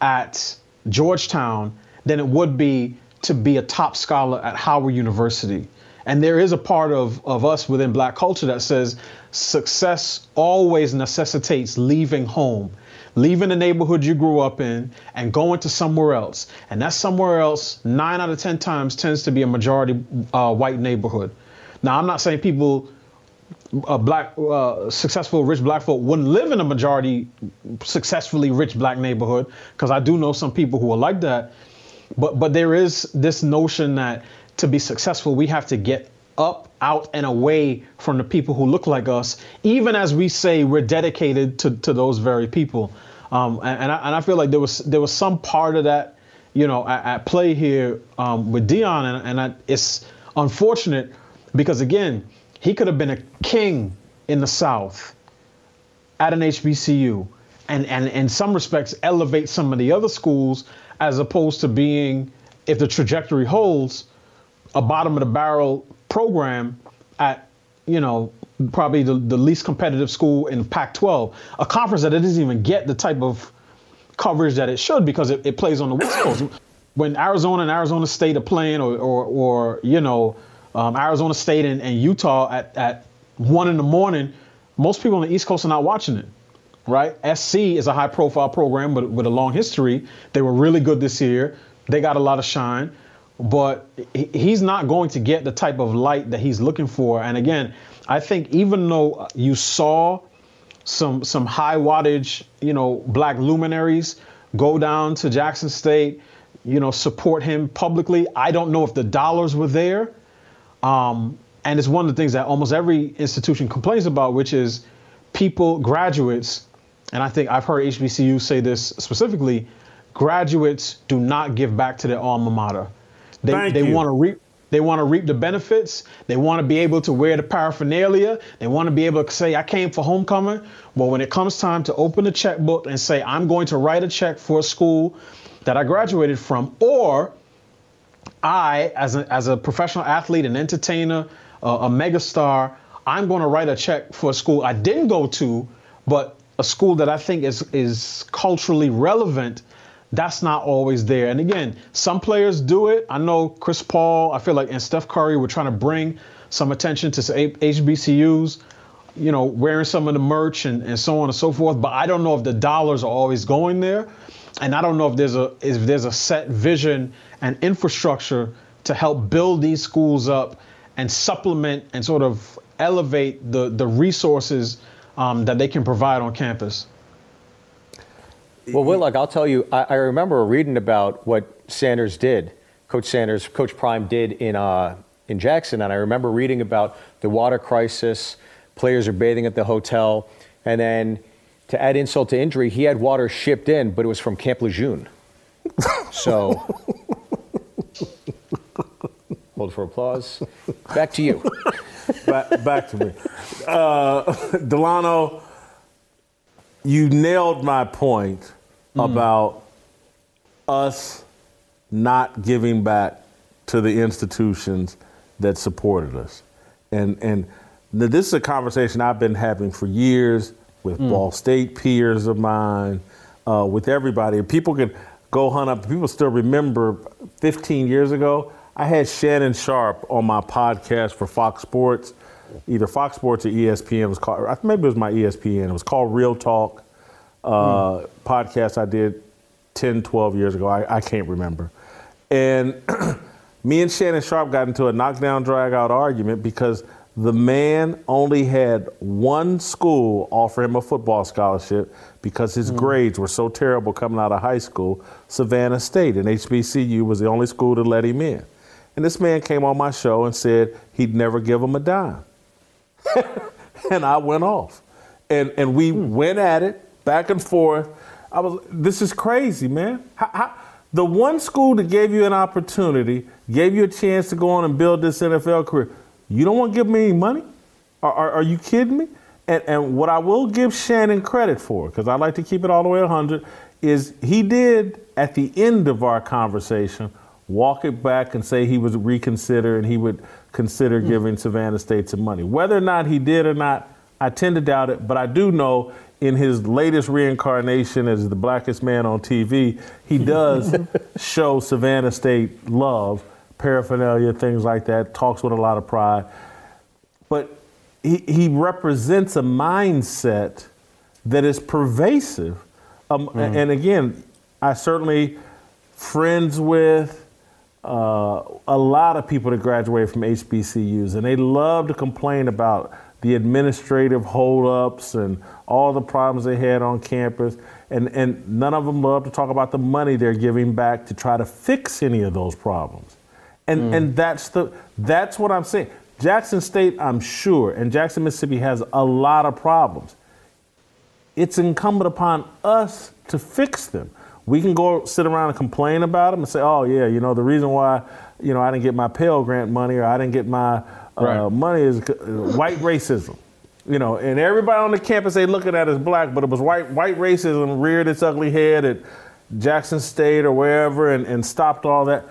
Speaker 6: at Georgetown than it would be to be a top scholar at Howard University. And there is a part of, of us within black culture that says success always necessitates leaving home, leaving the neighborhood you grew up in and going to somewhere else. And that somewhere else, nine out of 10 times, tends to be a majority uh, white neighborhood. Now, I'm not saying people uh, black uh, successful rich black folk wouldn't live in a majority successfully rich black neighborhood because I do know some people who are like that. But but there is this notion that to be successful we have to get up, out, and away from the people who look like us, even as we say we're dedicated to, to those very people. Um, and, and, I, and I feel like there was there was some part of that, you know, at, at play here um, with Deion, and, and I, it's unfortunate because again, he could have been a king in the South at an HBCU, and and in some respects elevate some of the other schools as opposed to being, if the trajectory holds, a bottom of the barrel program at, you know, probably the, the least competitive school in Pac-12, a conference that it doesn't even get the type of coverage that it should because it, it plays on the West Coast. When Arizona and Arizona State are playing, or, or, or you know, um, Arizona State and, and Utah at, at one in the morning, most people on the East Coast are not watching it, right? SC is a high profile program but with a long history. They were really good this year. They got a lot of shine, but he's not going to get the type of light that he's looking for. And again, I think even though you saw some some high wattage, you know, black luminaries go down to Jackson State, you know, support him publicly. I don't know if the dollars were there. Um, and it's one of the things that almost every institution complains about, which is people, graduates, and I think I've heard HBCU say this specifically, graduates do not give back to their alma mater. They
Speaker 1: Thank
Speaker 6: they want to reap they want to reap the benefits. They want to be able to wear the paraphernalia. They want to be able to say, I came for homecoming. But when it comes time to open the checkbook and say, I'm going to write a check for a school that I graduated from, or I, as a, as a professional athlete, an entertainer, uh, a megastar, I'm going to write a check for a school I didn't go to, but a school that I think is is culturally relevant. That's not always there. And again, some players do it. I know Chris Paul. I feel like and Steph Curry were trying to bring some attention to HBCUs. You know, wearing some of the merch and, and so on and so forth. But I don't know if the dollars are always going there, and I don't know if there's a if there's a set vision and infrastructure to help build these schools up and supplement and sort of elevate the the resources um, that they can provide on campus.
Speaker 2: Well, Whitlock, I'll tell you, I, I remember reading about what Sanders did, Coach Sanders, Coach Prime did in, uh, in Jackson, and I remember reading about the water crisis, players are bathing at the hotel, and then to add insult to injury, he had water shipped in, but it was from Camp Lejeune. So, hold for applause. Back to you.
Speaker 1: back, back to me. Uh, Delano, you nailed my point about us not giving back to the institutions that supported us. And, and this is a conversation I've been having for years with Ball State peers of mine, uh, with everybody. People can go hunt up. People still remember 15 years ago, I had Shannon Sharpe on my podcast for Fox Sports, either Fox Sports or ESPN. It was called, maybe it was my ESPN. It was called Real Talk uh, podcast I did 10, 12 years ago. I, I can't remember. And me and Shannon Sharpe got into a knockdown, drag out argument because the man only had one school offer him a football scholarship because his mm. grades were so terrible coming out of high school. Savannah State and HBCU was the only school to let him in. And this man came on my show and said he'd never give him a dime. and I went off. And, and we hmm. went at it back and forth. I was, this is crazy, man. How, how, the one school that gave you an opportunity, gave you a chance to go on and build this NFL career, you don't want to give me any money? Are, are, are you kidding me? And, and what I will give Shannon credit for, because I like to keep it all the way 100, is he did at the end of our conversation walk it back and say he would reconsider and he would consider hmm. giving Savannah State some money. Whether or not he did or not, I tend to doubt it, but I do know in his latest reincarnation as the blackest man on TV, he does show Savannah State love, paraphernalia, things like that, talks with a lot of pride. But he, he represents a mindset that is pervasive. Um, And again, I certainly friends with uh, a lot of people that graduate from HBCUs, and they love to complain about the administrative holdups and all the problems they had on campus. And, and none of them love to talk about the money they're giving back to try to fix any of those problems. And, mm. and that's, the, that's what I'm saying. Jackson State, I'm sure, and Jackson, Mississippi has a lot of problems. It's incumbent upon us to fix them. We can go sit around and complain about them and say, oh, yeah, you know, the reason why, you know, I didn't get my Pell Grant money or I didn't get my uh, money is uh, white racism. You know, and everybody on the campus they looking at as black, but it was white white racism reared its ugly head at Jackson State or wherever and, and stopped all that.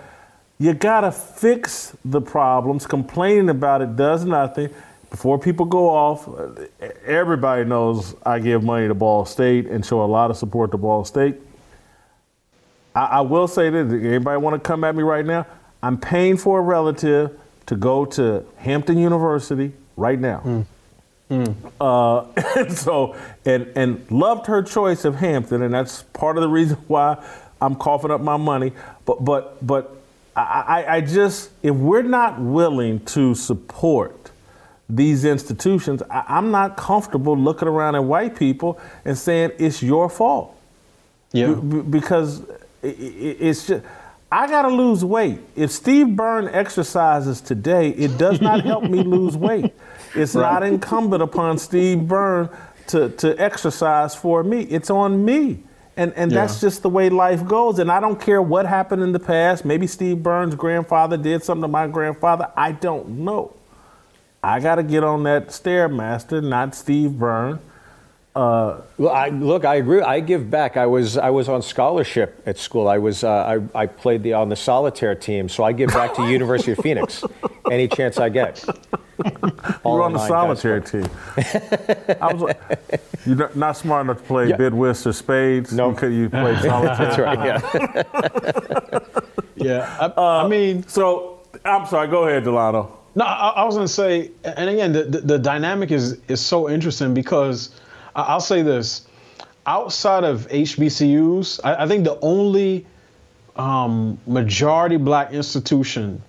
Speaker 1: You gotta fix the problems. Complaining about it does nothing. Before people go off, uh, everybody knows I give money to Ball State and show a lot of support to Ball State. I, I will say this: anybody want to come at me right now? I'm paying for a relative to go to Hampton University right now. Uh, and so, and and loved her choice of Hampton, and that's part of the reason why I'm coughing up my money. But but but I, I, I just if we're not willing to support these institutions, I, I'm not comfortable looking around at white people and saying it's your fault.
Speaker 6: Yeah.
Speaker 1: B- because i- i- it's just I gotta lose weight. If Steve Byrne exercises today, it does not help me lose weight. It's not incumbent upon Steve Byrne to, to exercise for me. It's on me. And, and
Speaker 6: Yeah.
Speaker 1: that's just the way life goes. And I don't care what happened in the past. Maybe Steve Byrne's grandfather did something to my grandfather. I don't know. I got to get on that Stairmaster, not Steve Byrne.
Speaker 2: Well, I, look, I agree. I give back. I was I was on scholarship at school. I was uh, I, I played the on the solitaire team, so I give back to University of Phoenix any chance I get. All
Speaker 1: You're on the solitaire team. I was you're not- not smart enough to play
Speaker 2: Yeah.
Speaker 1: bid, whist, or spades.
Speaker 2: No.
Speaker 1: You, you played solitaire.
Speaker 2: That's right. Yeah.
Speaker 6: Yeah, I, I mean,
Speaker 1: So, I'm sorry. Go ahead, Delano.
Speaker 6: No, I, I was going to say, and again, the, the, the dynamic is is so interesting because I- I'll say this: outside of HBCUs, I, I think the only um, majority black institution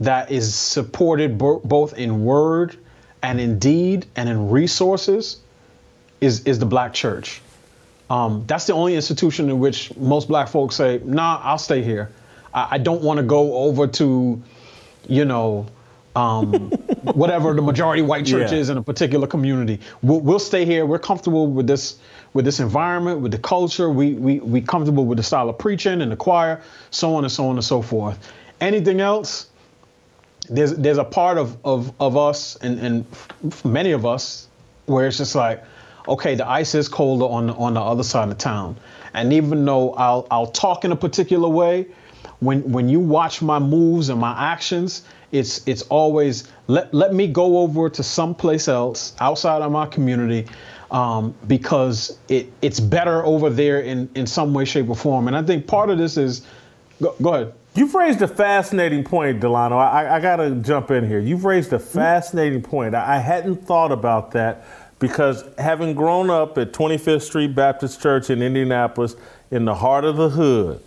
Speaker 6: that is supported bo- both in word and in deed and in resources is is the black church. Um, that's the only institution in which most black folks say, "Nah, I'll stay here. I, I don't want to go over to, you know, um, whatever the majority white church
Speaker 1: Yeah.
Speaker 6: is in a particular community. We'll, we'll stay here. We're comfortable with this with this environment, with the culture. We we we comfortable with the style of preaching and the choir, so on and so on and so forth. Anything else, there's there's a part of of, of us and and many of us where it's just like, okay, the ice is colder on the, on the other side of town, and even though I'll I'll talk in a particular way, when when you watch my moves and my actions, it's it's always let let me go over to someplace else outside of my community. Um, because it it's better over there in, in some way, shape, or form. And I think part of this is, go, go ahead.
Speaker 1: You've raised a fascinating point, Delano. I, I got to jump in here. You've raised a fascinating point. I, I hadn't thought about that because having grown up at 25th Street Baptist Church in Indianapolis, in the heart of the hood,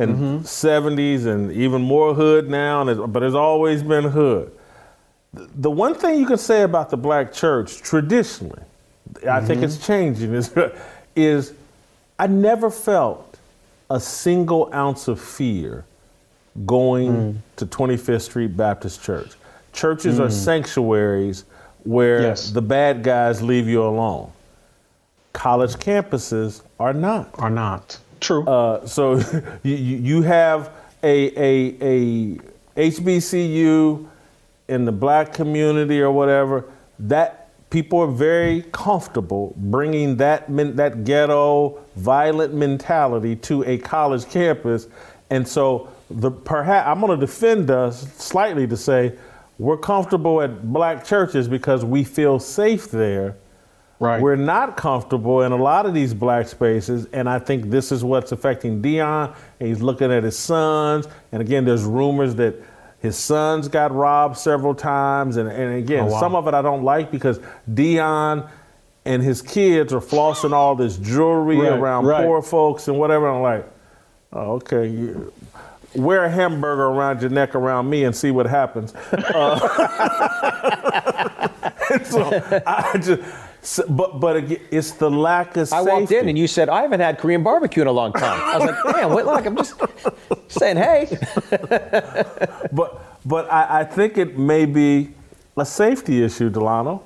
Speaker 1: and mm-hmm. 70s, and even more hood now, and it's- but there's always been hood. The one thing you can say about the black church traditionally, I think mm-hmm. it's changing, is, is I never felt a single ounce of fear going mm. to 25th Street Baptist Church. Churches are mm. sanctuaries where
Speaker 6: Yes.
Speaker 1: the bad guys leave you alone. College campuses are not.
Speaker 6: Are not true.
Speaker 1: Uh, so you, you have a, a, a HBCU in the black community or whatever, that people are very comfortable bringing that that ghetto violent mentality to a college campus, and so the perhaps I'm going to defend us slightly to say we're comfortable at black churches because we feel safe there.
Speaker 6: Right.
Speaker 1: We're not comfortable in a lot of these black spaces, and I think this is what's affecting Deion. He's looking at his sons, and again, there's rumors that his sons got robbed several times, and, and again,
Speaker 6: Oh, wow.
Speaker 1: some of it I don't like because Deion and his kids are flossing all this jewelry
Speaker 6: Right,
Speaker 1: around
Speaker 6: right.
Speaker 1: poor folks and whatever. I'm like, oh, okay. You, wear a hamburger around your neck around me and see what happens. Uh, and so I just, so- but but it's the lack of
Speaker 2: I
Speaker 1: safety.
Speaker 2: walked in and you said, I haven't had Korean barbecue in a long time. I was like, damn, what, like, I'm just saying, hey.
Speaker 1: but but I, I think it may be a safety issue, Delano.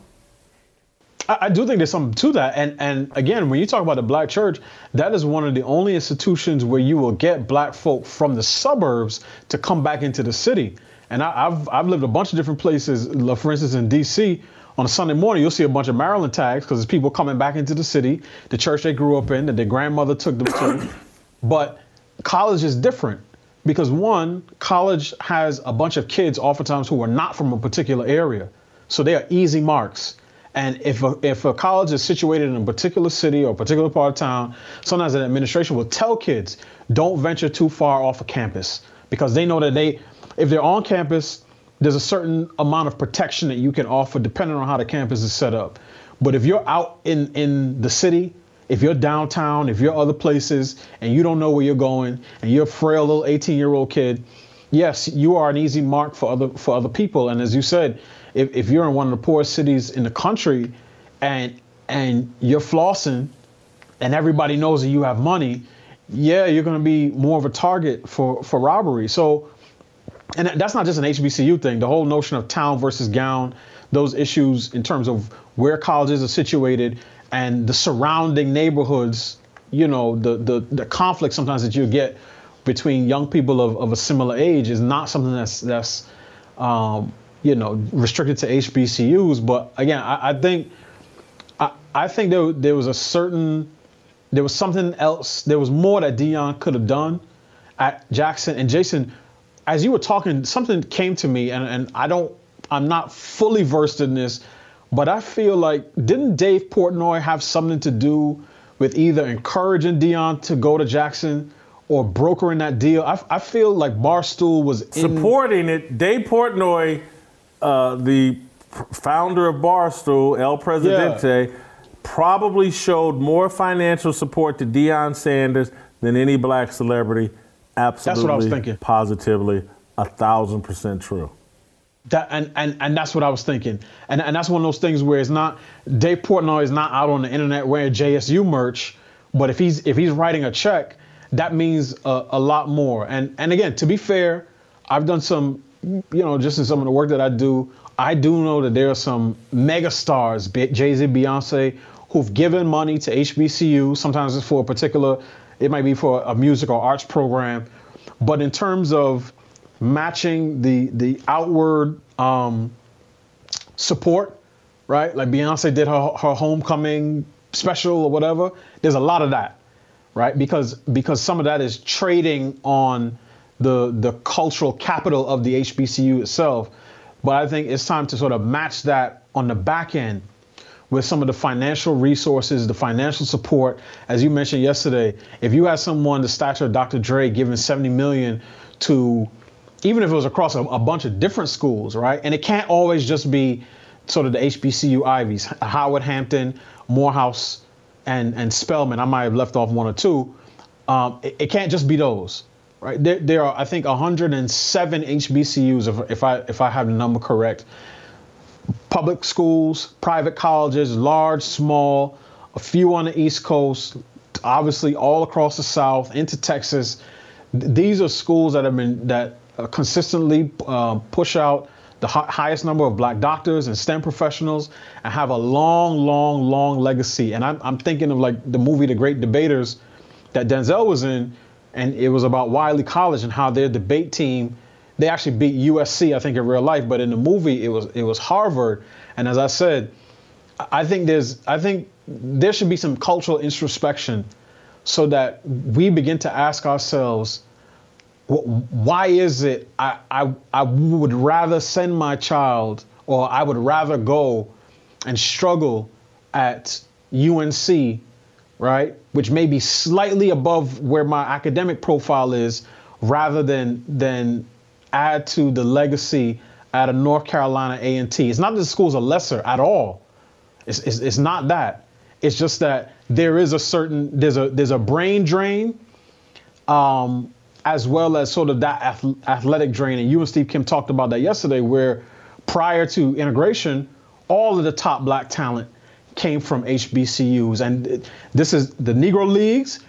Speaker 6: I, I do think there's something to that. And and again, when you talk about the black church, that is one of the only institutions where you will get black folk from the suburbs to come back into the city. And I, I've I've lived a bunch of different places. Like, For instance, in D.C. On a Sunday morning, you'll see a bunch of Maryland tags because there's people coming back into the city, the church they grew up in, that their grandmother took them to. But college is different because one, college has a bunch of kids oftentimes who are not from a particular area. So they are easy marks. And if a, if a college is situated in a particular city or a particular part of town, sometimes an administration will tell kids, don't venture too far off of campus because they know that they, if they're on campus, there's a certain amount of protection that you can offer depending on how the campus is set up. But if you're out in, in the city, if you're downtown, if you're other places, and you don't know where you're going, and you're a frail little 18 year old kid, yes, you are an easy mark for other for other people. And as you said, if, if you're in one of the poorest cities in the country, and and you're flossing, and everybody knows that you have money, yeah, you're going to be more of a target for for robbery. So and that's not just an HBCU thing. The whole notion of town versus gown, those issues in terms of where colleges are situated and the surrounding neighborhoods, you know, the the the conflict sometimes that you get between young people of, of a similar age is not something that's that's um, you know restricted to HBCUs. But again, I, I think I, I think there there was a certain there was something else. There was more that Deion could have done at Jackson and Jason. As you were talking, something came to me, and, and I don't, I'm not fully versed in this, but I feel like didn't Dave Portnoy have something to do with either encouraging Deion to go to Jackson or brokering that deal? I, I feel like Barstool was in,
Speaker 1: Supporting it, Dave Portnoy, uh, the founder of Barstool, El Presidente, probably showed more financial support to Deion Sanders than any black celebrity. Absolutely,
Speaker 6: what I was thinking.
Speaker 1: positively, a thousand percent true.
Speaker 6: That and, and and that's what I was thinking. And and that's one of those things where it's not Dave Portnoy is not out on the internet wearing JSU merch, but if he's if he's writing a check, that means a, a lot more. And and again, to be fair, I've done some, you know, just in some of the work that I do, I do know that there are some mega stars, Jay Z, Beyonce, who've given money to HBCU. Sometimes it's for a particular, it might be for a music or arts program. But in terms of matching the the outward um, support, right? Like Beyonce did her her homecoming special or whatever. There's a lot of that, right? Because because some of that is trading on the the cultural capital of the HBCU itself. But I think it's time to sort of match that on the back end with some of the financial resources, the financial support. As you mentioned yesterday, if you had someone the stature of Dr. Dre giving 70 million to even if it was across a, a, bunch of different schools, right? And it can't always just be sort of the HBCU Ivies, Howard Hampton, Morehouse, and and Spelman. I might have left off one or two. Um, it, it, can't just be those, right? There, there are I think 107 HBCUs, if, if I if I have the number correct. Public schools, private colleges, large, small, a few on the East Coast, obviously all across the South, into Texas. These are schools that have been that uh, consistently uh, push out the hi- highest number of black doctors and STEM professionals and have a long, long, long legacy. And I'm, I'm thinking of like the movie The Great Debaters that Denzel was in, and it was about Wiley College and how their debate team they actually beat USC, I think, in real life, but in the movie it was it was Harvard. And as I said, I think there's I think there should be some cultural introspection so that we begin to ask ourselves why is it I, I, I would rather send my child or I would rather go and struggle at UNC, right? Which may be slightly above where my academic profile is, rather than than add to the legacy at a North Carolina A&T. It's not that the schools are lesser at all. It's, it's, it's not that. It's just that there is a certain there's a there's a brain drain um, as well as sort of that athletic drain. And you and Steve Kim talked about that yesterday, where prior to integration, all of the top black talent came from HBCUs. And this is the Negro Leagues.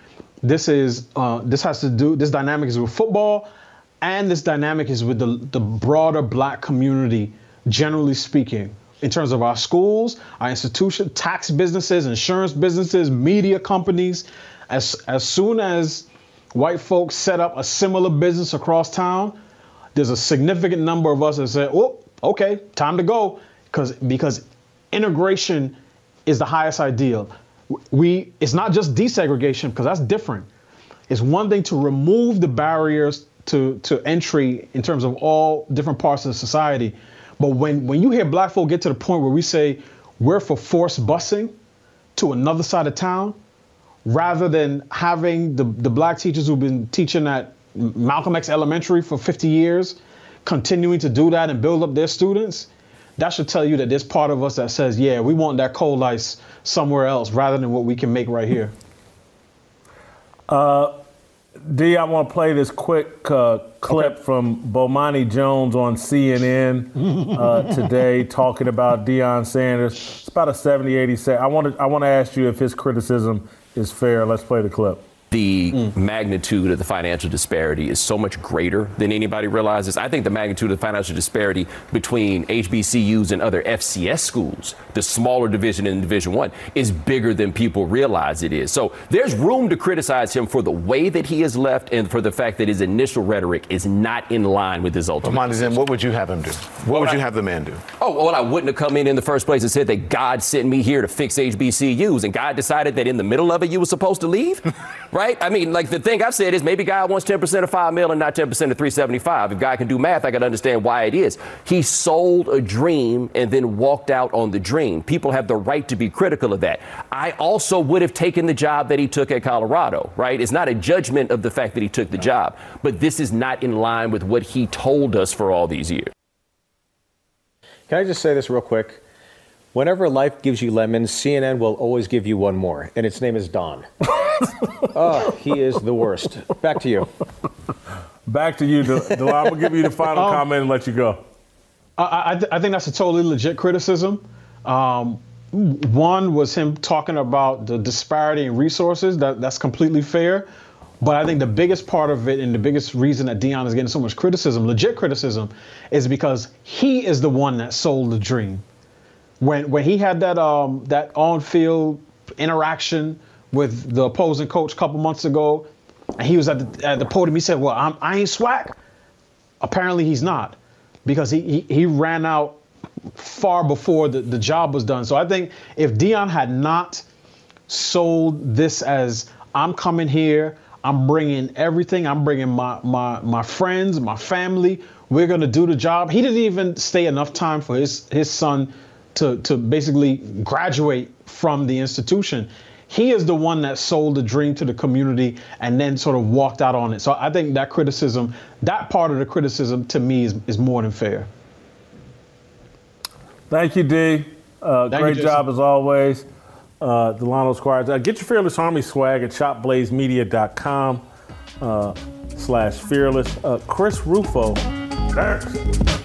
Speaker 6: This is uh, this has to do this dynamic is with football, and this dynamic is with the the broader black community, generally speaking. In terms of our schools, our institutions, tax businesses, insurance businesses, media companies, as as soon as white folks set up a similar business across town, there's a significant number of us that say, "Oh, okay, time to go," because because integration is the highest ideal. We it's not just desegregation because that's different. It's one thing to remove the barriers to to entry in terms of all different parts of society, but when when you hear black folk get to the point where we say we're for forced busing to another side of town, rather than having the, the black teachers who've been teaching at Malcolm X Elementary for 50 years, continuing to do that and build up their students, that should tell you that there's part of us that says, yeah, we want that cold ice somewhere else rather than what we can make right here.
Speaker 1: Uh, D, I want to play this quick uh, clip okay. from Bomani Jones on CNN uh, today talking about Deion Sanders. It's about a 70, 80 set. I want to I want to ask you if his criticism is fair. Let's play the clip.
Speaker 7: The mm. magnitude of the financial disparity is so much greater than anybody realizes. I think the magnitude of the financial disparity between HBCUs and other FCS schools, the smaller division in Division One, is bigger than people realize it is. So there's room to criticize him for the way that he has left and for the fact that his initial rhetoric is not in line with his ultimate.
Speaker 8: What would you have him do? What would you have the man do?
Speaker 7: Oh, well, I wouldn't have come in in the first place and said that God sent me here to fix HBCUs, and God decided that in the middle of it you were supposed to leave. right? I mean, like the thing I've said is maybe God wants 10% of 5 mil and not 10% of 375. If God can do math, I can understand why it is. He sold a dream and then walked out on the dream. People have the right to be critical of that. I also would have taken the job that he took at Colorado, right? It's not a judgment of the fact that he took the job, but this is not in line with what he told us for all these years.
Speaker 2: Can I just say this real quick? Whenever life gives you lemons, CNN will always give you one more, and its name is Don. oh, he is the worst. Back to you.
Speaker 1: Back to you, Delon. I'm gonna give you the final um, comment and let you go.
Speaker 6: I, I, th- I, think that's a totally legit criticism. Um, one was him talking about the disparity in resources. That that's completely fair. But I think the biggest part of it and the biggest reason that Deion is getting so much criticism, legit criticism, is because he is the one that sold the dream when when he had that um that on field interaction with the opposing coach a couple months ago, and he was at the, at the podium, he said, "Well, I'm, I ain't swag." Apparently, he's not, because he, he he ran out far before the, the job was done. So I think if Deion had not sold this as I'm coming here, I'm bringing everything, I'm bringing my my my friends, my family, we're gonna do the job. He didn't even stay enough time for his his son to, to basically graduate from the institution. He is the one that sold the dream to the community and then sort of walked out on it. So I think that criticism, that part of the criticism to me is, is more than fair.
Speaker 1: Thank you, D. Uh, Thank great you, job as always. Uh, Delano Squires. Uh, get your Fearless Army swag at shopblazemedia.com uh, slash fearless. Uh, Chris Rufo. Thanks.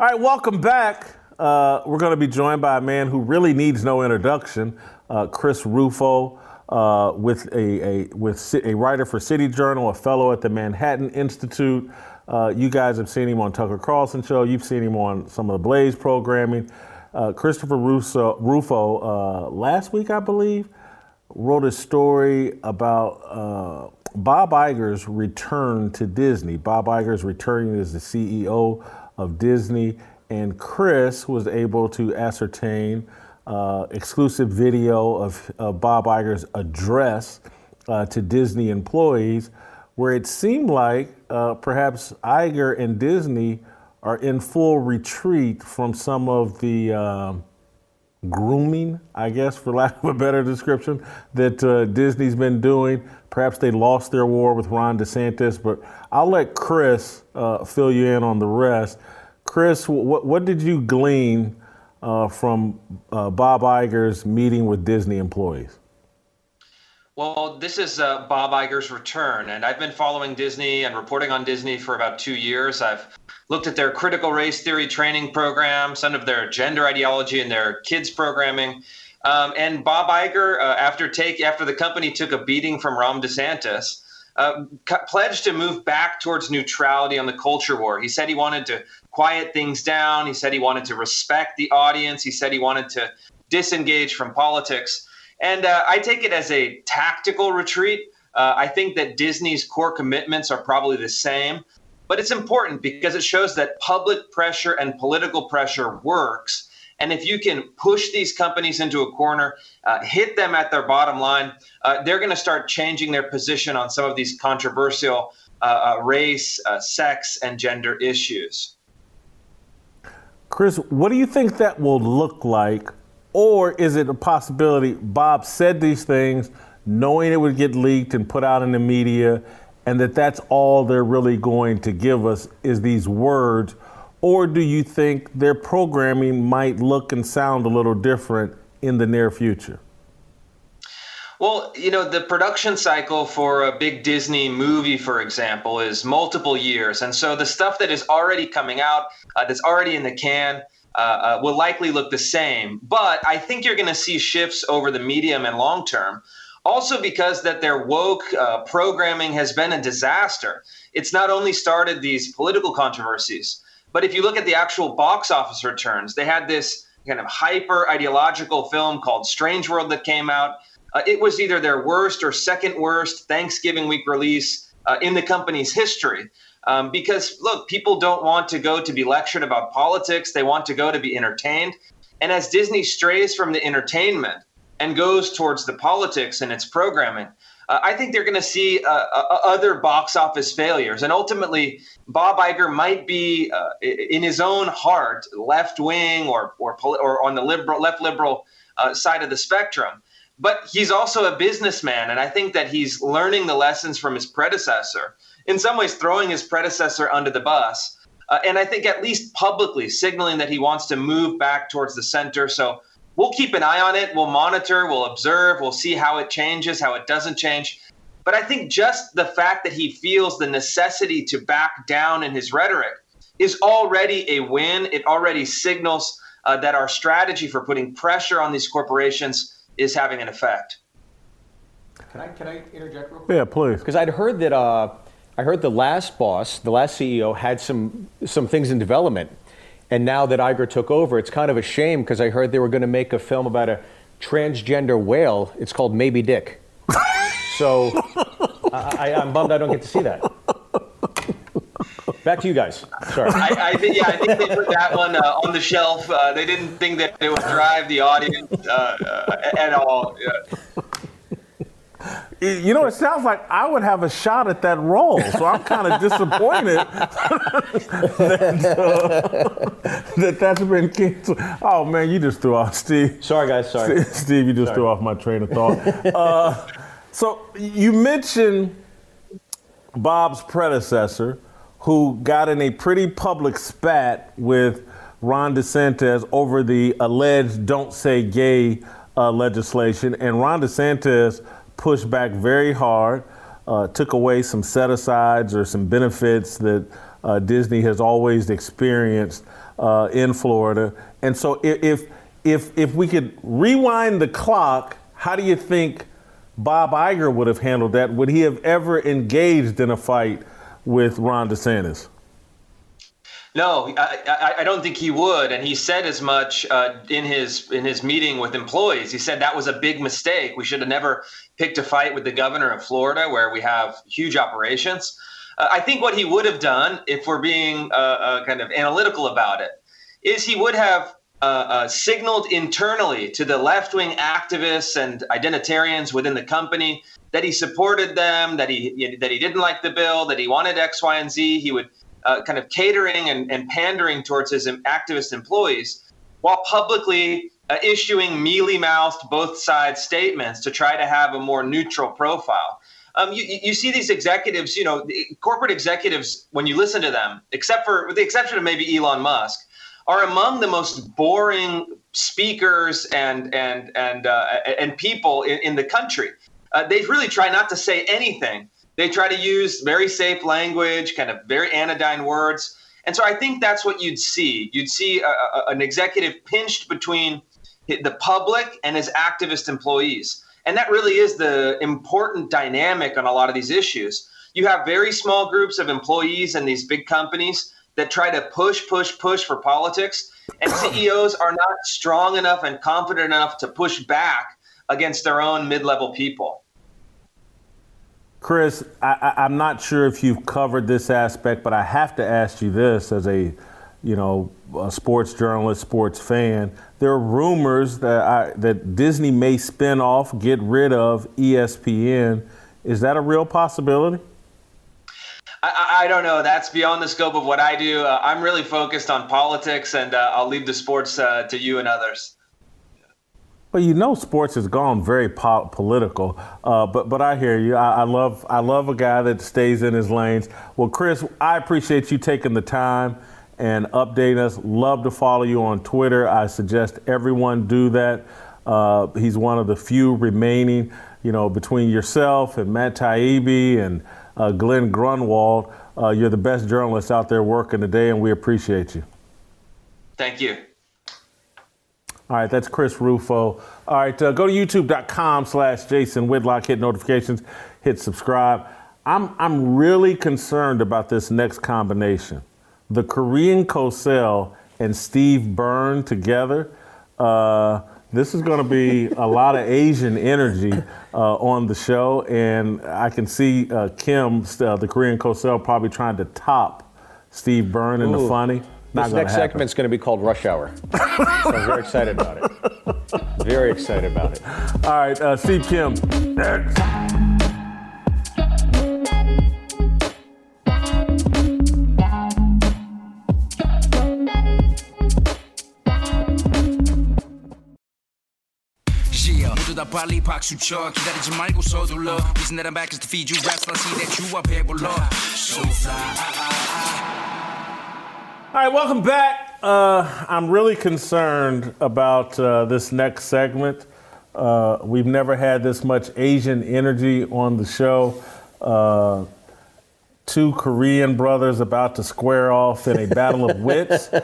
Speaker 1: All right, welcome back. Uh, we're going to be joined by a man who really needs no introduction, uh, Chris Rufo, uh, with a, a, with a writer for City Journal, a fellow at the Manhattan Institute. Uh, you guys have seen him on Tucker Carlson show. You've seen him on some of the Blaze programming. Uh, Christopher Russo, Rufo, uh, last week I believe, wrote a story about Bob Iger's return to Disney. Bob Iger's returning as the CEO of Disney, and Chris was able to ascertain uh, exclusive video of, Bob Iger's address uh, to Disney employees, where it seemed like uh, perhaps Iger and Disney are in full retreat from some of the um, grooming, I guess, for lack of a better description, that uh, Disney's been doing. Perhaps they lost their war with Ron DeSantis, but I'll let Chris uh, fill you in on the rest. Chris, what, what did you glean uh, from uh, Bob Iger's meeting with Disney employees?
Speaker 9: Well, this is uh, Bob Iger's return, and I've been following Disney and reporting on Disney for about two years. I've looked at their critical race theory training program, some of their gender ideology, and their kids programming. Um, and Bob Iger, uh, after take after the company took a beating from Ron DeSantis, uh, pledged to move back towards neutrality on the culture war. He said he wanted to quiet things down. He said he wanted to respect the audience. He said he wanted to disengage from politics. And uh, I take it as a tactical retreat. Uh, I think that Disney's core commitments are probably the same, but it's important because it shows that public pressure and political pressure works. And if you can push these companies into a corner, uh, hit them at their bottom line, uh, they're going to start changing their position on some of these controversial uh, uh, race, sex, and gender issues.
Speaker 1: Chris, what do you think that will look like? Or is it a possibility Bob said these things knowing it would get leaked and put out in the media, and that that's all they're really going to give us is these words? Or do you think their programming might look and sound a little different in the near future?
Speaker 9: Well, you know, the production cycle for a big Disney movie, for example, is multiple years. And so the stuff that is already coming out, uh, that's already in the can, uh, uh, will likely look the same. But I think you're going to see shifts over the medium and long term. Also, because that their woke uh, programming has been a disaster. It's not only started these political controversies, but if you look at the actual box office returns, they had this kind of hyper ideological film called Strange World that came out. Uh, it was either their worst or second worst Thanksgiving week release uh, in the company's history. Um, because look, people don't want to go to be lectured about politics; they want to go to be entertained. And as Disney strays from the entertainment and goes towards the politics and its programming, uh, I think they're going to see uh, uh, other box office failures. And ultimately, Bob Iger might be, uh, in his own heart, left wing or, or, or on the liberal, left liberal uh, side of the spectrum but he's also a businessman and i think that he's learning the lessons from his predecessor in some ways throwing his predecessor under the bus uh, and i think at least publicly signaling that he wants to move back towards the center so we'll keep an eye on it we'll monitor we'll observe we'll see how it changes how it doesn't change but i think just the fact that he feels the necessity to back down in his rhetoric is already a win it already signals uh, that our strategy for putting pressure on these corporations is having an effect.
Speaker 2: Can I can I interject real quick?
Speaker 1: Yeah, please.
Speaker 2: Because I'd heard that uh, I heard the last boss, the last CEO, had some some things in development, and now that Iger took over, it's kind of a shame because I heard they were going to make a film about a transgender whale. It's called Maybe Dick. so I, I'm bummed I don't get to see that. Back to you guys. Sorry.
Speaker 9: I, I think, yeah, I think they put that one uh, on the shelf. Uh, they didn't think that it would drive the audience uh, uh at all. Yeah.
Speaker 1: You know, it sounds like I would have a shot at that role, so I'm kind of disappointed that, uh, that that's been canceled. Oh man, you just threw off Steve.
Speaker 2: Sorry, guys. Sorry,
Speaker 1: Steve. You just
Speaker 2: Sorry.
Speaker 1: threw off my train of thought. Uh, so you mentioned Bob's predecessor, who got in a pretty public spat with Ron DeSantis over the alleged "Don't Say Gay" uh, legislation, and Ron DeSantis pushed back very hard, uh, took away some set asides or some benefits that uh, Disney has always experienced uh, in Florida. And so, if if if we could rewind the clock, how do you think Bob Iger would have handled that? Would he have ever engaged in a fight with Ron DeSantis?
Speaker 9: No, I, I, don't think he would, and he said as much uh, in his in his meeting with employees. He said that was a big mistake. We should have never picked a fight with the governor of Florida, where we have huge operations. Uh, I think what he would have done, if we're being uh, uh kind of analytical about it, is he would have uh, uh, signaled internally to the left wing activists and identitarians within the company that he supported them, that he that he didn't like the bill, that he wanted X, Y, and Z. He would uh, kind of catering and, and, pandering towards his activist employees, while publicly uh, issuing mealy-mouthed both sides statements to try to have a more neutral profile. Um, you, you see these executives, you know, corporate executives, when you listen to them, except for with the exception of maybe Elon Musk, are among the most boring speakers and and and uh, and people in, in the country uh, they really try not to say anything. They try to use very safe language, kind of very anodyne words. And so I think that's what you'd see. You'd see a, a, an executive pinched between the public and his activist employees. And that really is the important dynamic on a lot of these issues. You have very small groups of employees in these big companies that try to push, push, push for politics. And CEOs are not strong enough and confident enough to push back against their own mid-level people.
Speaker 1: Chris, I, am not sure if you've covered this aspect, but I have to ask you this as a, you know, a sports journalist, sports fan. There are rumors that I, that Disney may spin off, get rid of ESPN. Is that a real possibility?
Speaker 9: I, I don't know. That's beyond the scope of what I do. Uh, I'm really focused on politics, and uh, I'll leave the sports uh, to you and others.
Speaker 1: Well, you know, sports has gone very po- political, uh, but but I hear you. I, I, love I love a guy that stays in his lanes. Well, Chris, I appreciate you taking the time and update us. Love to follow you on Twitter. I suggest everyone do that. Uh, he's one of the few remaining, you know, between yourself and Matt Taibbi and uh, Glenn Greenwald. Uh, you're the best journalist out there working today, and we appreciate you.
Speaker 9: Thank you.
Speaker 1: All right, that's Chris Rufo. All right, uh, go to youtube.com slash Jason Whitlock, hit notifications, hit subscribe. I'm, I'm really concerned about this next combination. The Korean Cosell and Steve Byrne together. Uh, this is going to be a lot of Asian energy uh, on the show, and I can see uh, Kim, uh, the Korean Cosell, probably trying to top Steve Byrne in
Speaker 2: Ooh.
Speaker 1: the funny. Not
Speaker 2: this next
Speaker 1: happen.
Speaker 2: segment's going to be called Rush Hour. so I'm very excited about it. Very excited about it.
Speaker 1: All right, uh, Steve Kim. Next.
Speaker 10: 다 빨리 박수 쳐 기다리지 말고 서둘러 Reason that I'm back is to feed you raps I see that you are 배불러 So fly
Speaker 1: All right, welcome back. Uh, I'm really concerned about uh, this next segment. Uh, we've never had this much Asian energy on the show. Two Korean brothers about to square off in a battle of wits.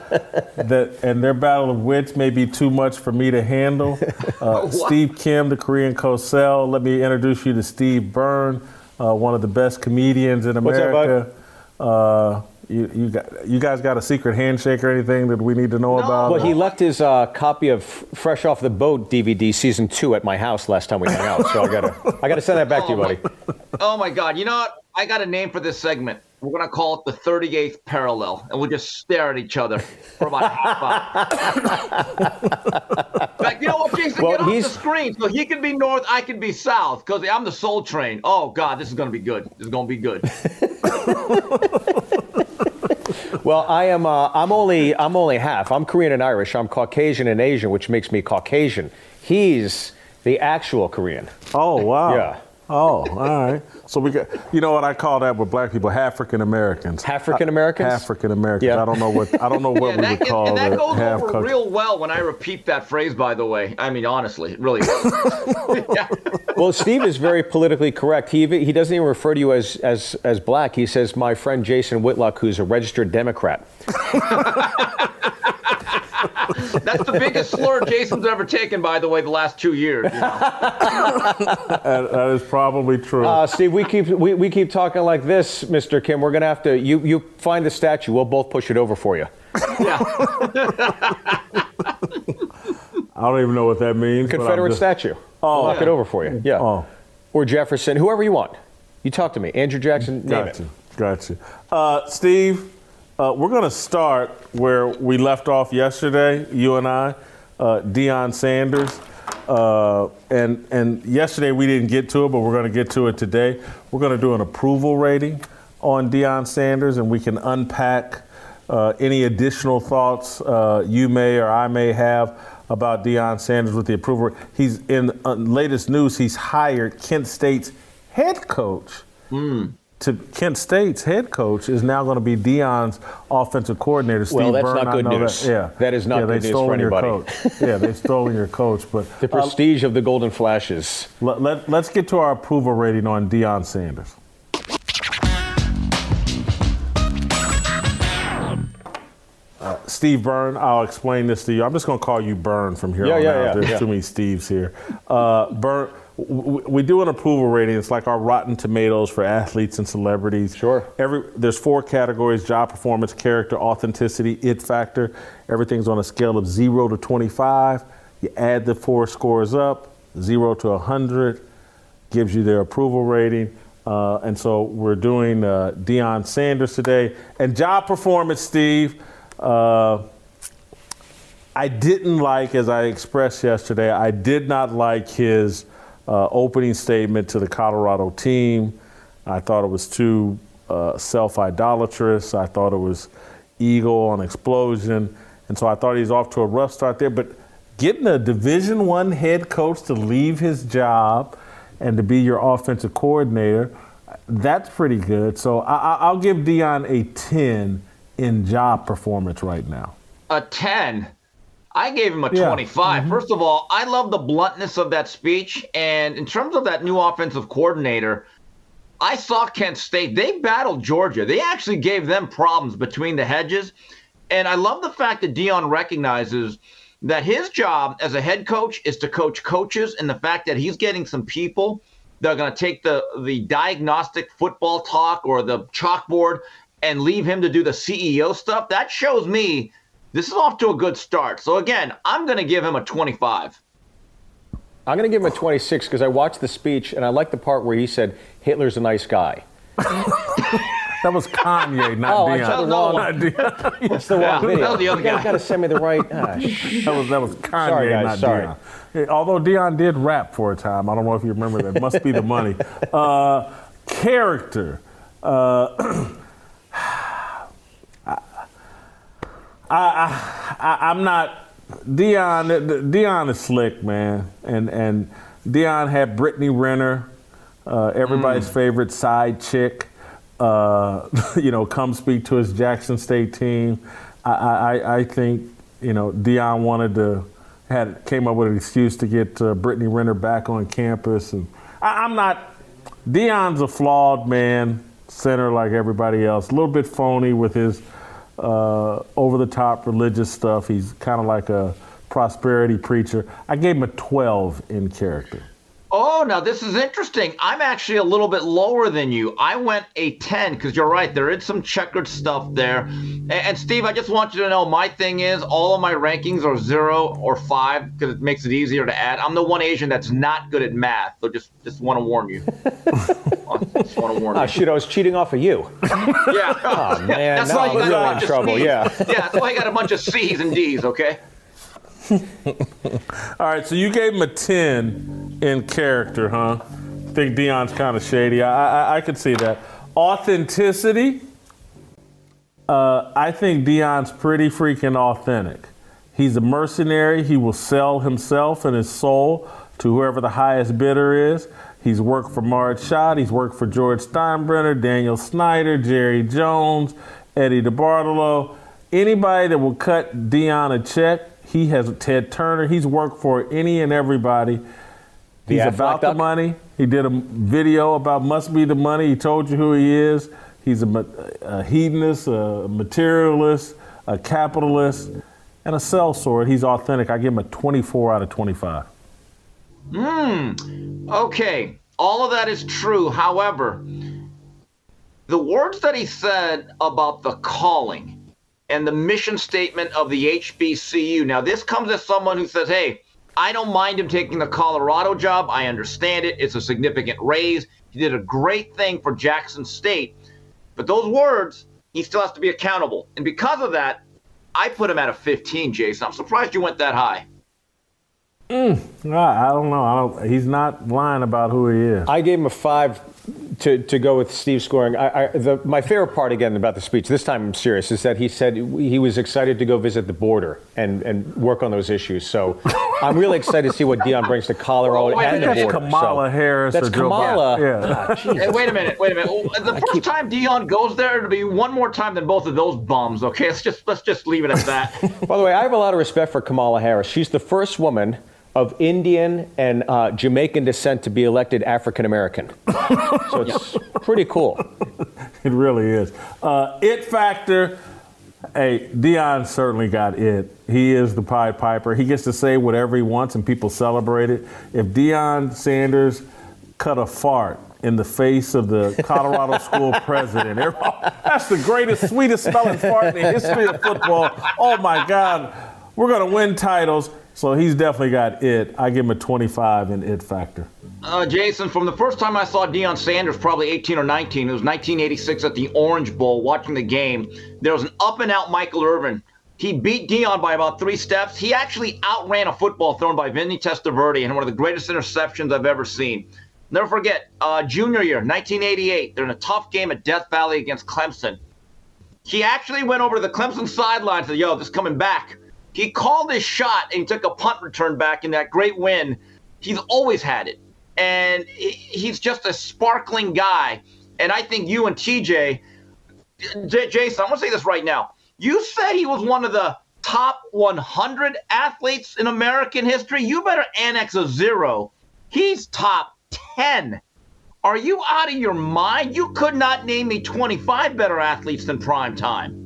Speaker 1: That and their battle of wits may be too much for me to handle. Uh, Steve Kim, the Korean Cosell. Let me introduce you to Steve Byrne, uh, one of the best comedians in
Speaker 2: What's up, bud?
Speaker 1: America. Uh, you, you, got, you guys got a secret handshake or anything that we need to know about?
Speaker 2: Well, he left his uh, copy of Fresh Off the Boat DVD season two at my house last time we hung out. So I gotta, I gotta send that back to you, buddy.
Speaker 11: Oh my God! You know what? I got a name for this segment. We're gonna call it the 38th parallel, and we'll just stare at each other for about a half hour. like, you know what, Jason?
Speaker 2: Well,
Speaker 11: get off the screen so he can be north, I can be south, because I'm the Soul Train. Oh God, this is gonna be good. This is gonna be good.
Speaker 2: Well, I am. Uh, I'm only. I'm only half. I'm Korean and Irish. I'm Caucasian and Asian, which makes me Caucasian. He's the actual Korean.
Speaker 1: Oh wow.
Speaker 2: Yeah.
Speaker 1: Oh, all right. So we got, you know what I call that with black people, African Americans.
Speaker 2: African Americans.
Speaker 1: African Americans.
Speaker 2: Yeah.
Speaker 1: I don't know what I don't know what
Speaker 11: Yeah,
Speaker 1: we
Speaker 11: that,
Speaker 1: would
Speaker 11: and,
Speaker 1: call
Speaker 11: and that goes over
Speaker 1: country.
Speaker 11: real well when I repeat that phrase. By the way, I mean honestly, it really. yeah.
Speaker 2: Well, Steve is very politically correct. He he doesn't even refer to you as as as black. He says my friend Jason Whitlock, who's a registered Democrat.
Speaker 11: That's the biggest slur Jason's ever taken, by the way, the last two years. you know.
Speaker 1: That- that is probably true.
Speaker 2: Uh, Steve, we keep we, we keep talking like this, Mr. Kim. We're gonna have to you you find the statue. We'll both push it over for you. Yeah.
Speaker 1: I don't even know what that means.
Speaker 2: Confederate
Speaker 1: just-
Speaker 2: statue.
Speaker 1: Oh.
Speaker 2: We'll knock it over for you. Yeah.
Speaker 1: Oh.
Speaker 2: Or Jefferson, whoever you want. You talk to me. Andrew Jackson, name
Speaker 1: Gotcha.
Speaker 2: it.
Speaker 1: Gotcha. Uh, Steve, uh, we're going to start where we left off yesterday, you and I, uh, Deion Sanders. Uh, and, and yesterday we didn't get to it, but we're going to get to it today. We're going to do an approval rating on Deion Sanders, and we can unpack uh, any additional thoughts uh, you may or I may have about Deion Sanders with the approval. He's in uh, latest news. He's hired Kent State's head coach. To Kent State's head coach is now going to be Deion's offensive coordinator. Steve
Speaker 2: Well, that's
Speaker 1: Byrne,
Speaker 2: not good news.
Speaker 1: That, yeah,
Speaker 2: That is not
Speaker 1: yeah,
Speaker 2: good
Speaker 1: they
Speaker 2: news for
Speaker 1: stolen your
Speaker 2: anybody.
Speaker 1: coach. yeah, they've stolen your coach. But
Speaker 2: The prestige of the Golden Flashes.
Speaker 1: let, let, let's get to our approval rating on Deion Sanders. Uh, Steve Byrne, I'll explain this to you. I'm just going to call you Byrne from here
Speaker 2: Yeah,
Speaker 1: on
Speaker 2: yeah,
Speaker 1: out.
Speaker 2: yeah,
Speaker 1: There's too many Steves here. Uh, Byrne, we do an approval rating. It's like our Rotten Tomatoes for athletes and celebrities.
Speaker 2: Sure.
Speaker 1: Every there's four categories: job performance, character, authenticity, it factor. Everything's on a scale of zero to 25. You add the four scores up, zero to 100 gives you their approval rating. Uh, and so we're doing uh, Deion Sanders today. And job performance, Steve. Uh, I didn't like, as I expressed yesterday, I did not like his uh, opening statement to the Colorado team. I thought it was too uh, self idolatrous. I thought it was ego on explosion, and so I thought he's off to a rough start there. But getting a Division One head coach to leave his job and to be your offensive coordinator, that's pretty good. So I, I'll give Deion a 10 in job performance right now.
Speaker 11: A 10. I gave him a
Speaker 1: Yeah.
Speaker 11: 25. Mm-hmm. First of all, I love the bluntness of that speech. And in terms of that new offensive coordinator, I saw Kent State. They battled Georgia. They actually gave them problems between the hedges. And I love the fact that Deion recognizes that his job as a head coach is to coach coaches and the fact that he's getting some people that are going to take the, the diagnostic football talk or the chalkboard and leave him to do the CEO stuff. That shows me this is off to a good start. So again, I'm going to give him a 25.
Speaker 2: I'm going to give him a 26 because I watched the speech and I like the part where he said Hitler's a nice guy.
Speaker 1: That was Kanye, not
Speaker 2: Oh, I
Speaker 1: Deion.
Speaker 2: saw the wrong-
Speaker 1: Not Deion.
Speaker 2: That's the wrong
Speaker 1: Yeah,
Speaker 2: video.
Speaker 1: that was the other
Speaker 2: you gotta,
Speaker 1: guy.
Speaker 2: gotta send me the right. Ah, sh-
Speaker 1: That was that was Kanye,
Speaker 2: Sorry, guys,
Speaker 1: not
Speaker 2: sorry.
Speaker 1: Deion. Yeah, Although Deion did rap for a time, I don't know if you remember that. Must be the money. Uh, character. Uh, I, I, I, I'm not. Deion, Deion is slick, man, and and Deion had Brittany Renner, uh, everybody's favorite side chick. Uh, you know, come speak to his Jackson State team. I, I, I think you know Deion wanted to had came up with an excuse to get uh, Brittany Renner back on campus, and I, I'm not. Deion's a flawed man, center like everybody else. A little bit phony with his uh, over the top religious stuff. He's kind of like a prosperity preacher. I gave him a 12 in character.
Speaker 11: Oh, now this is interesting. I'm actually a little bit lower than you. I went a 10 because you're right. There is some checkered stuff there. And, and Steve, I just want you to know my thing is all of my rankings are zero or five because it makes it easier to add. I'm the one Asian that's not good at math. So just just want to warn you. just want to warn
Speaker 2: Ah,
Speaker 11: you.
Speaker 2: shoot, I was cheating off of you.
Speaker 11: Yeah.
Speaker 2: Oh, man,
Speaker 11: That's
Speaker 2: now
Speaker 11: why
Speaker 2: I'm
Speaker 11: you got a bunch
Speaker 2: in
Speaker 11: of
Speaker 2: trouble,
Speaker 11: C's.
Speaker 2: yeah.
Speaker 11: Yeah, that's why I got a bunch of C's and D's, okay?
Speaker 1: All right, so you gave him a 10 in character, huh? think Deion's kind of shady. I, I, I could see that. Authenticity, uh, I think Deion's pretty freaking authentic. He's a mercenary. He will sell himself and his soul to whoever the highest bidder is. He's worked for Marge Schott. He's worked for George Steinbrenner, Daniel Snyder, Jerry Jones, Eddie DeBartolo. Anybody that will cut Deion a check, he has Ted Turner. He's worked for any and everybody.
Speaker 2: The
Speaker 1: He's
Speaker 2: Aflac
Speaker 1: about the money. He did a video about must be the money. He told you who he is. He's a, a hedonist, a materialist, a capitalist, and a sellsword. He's authentic. I give him a 24 out of 25.
Speaker 11: Hmm. Okay. All of that is true. However, the words that he said about the calling and the mission statement of the HBCU. Now, this comes as someone who says, hey, I don't mind him taking the Colorado job. I understand it. It's a significant raise. He did a great thing for Jackson State. But those words, he still has to be accountable. And because of that, I put him at a 15, Jason. I'm surprised you went that high.
Speaker 1: Mm, I I don't know. I don't, he's not lying about who he is.
Speaker 2: I gave him a five to, to go with Steve's scoring. I, I, the, my favorite part again about the speech, this time I'm serious, is that he said he was excited to go visit the border and, and work on those issues. So I'm really excited to see what Deion brings to Colorado
Speaker 11: I
Speaker 2: and
Speaker 11: think
Speaker 2: the
Speaker 11: that's
Speaker 2: border.
Speaker 1: Kamala
Speaker 2: so,
Speaker 1: Harris
Speaker 2: That's
Speaker 1: or Joe
Speaker 2: Kamala.
Speaker 1: Biden. Yeah.
Speaker 2: Ah,
Speaker 11: Hey, wait a minute, wait a minute. The first time Deion goes there, it'll be one more time than both of those bums. Okay, let's just let's just leave it at that.
Speaker 2: By the way, I have a lot of respect for Kamala Harris. She's the first woman of Indian and uh, Jamaican descent to be elected African American. so it's pretty cool.
Speaker 1: It really is. Uh, it factor. Hey, Deion certainly got it. He is the Pied Piper. He gets to say whatever he wants, and people celebrate it. If Deion Sanders cut a fart in the face of the Colorado school president, that's the greatest, sweetest smelling fart in the history of football. Oh my God, we're gonna win titles. So he's definitely got it. I give him a 25 in it factor.
Speaker 11: Uh, Jason, from the first time I saw Deion Sanders, probably 18 or 19, it was 1986 at the Orange Bowl, watching the game. There was an up and out Michael Irvin. He beat Deion by about three steps. He actually outran a football thrown by Vinny Testaverde and one of the greatest interceptions I've ever seen. Never forget, uh, junior year, 1988. They're in a tough game at Death Valley against Clemson. He actually went over to the Clemson sideline and said, Yo, this is coming back. He called his shot and took a punt return back in that great win. He's always had it. And he's just a sparkling guy. And I think you and TJ, J- Jason, I'm going to say this right now. You said he was one of the top 100 athletes in American history. You better annex a zero. He's top 10. Are you out of your mind? You could not name me 25 better athletes than prime time.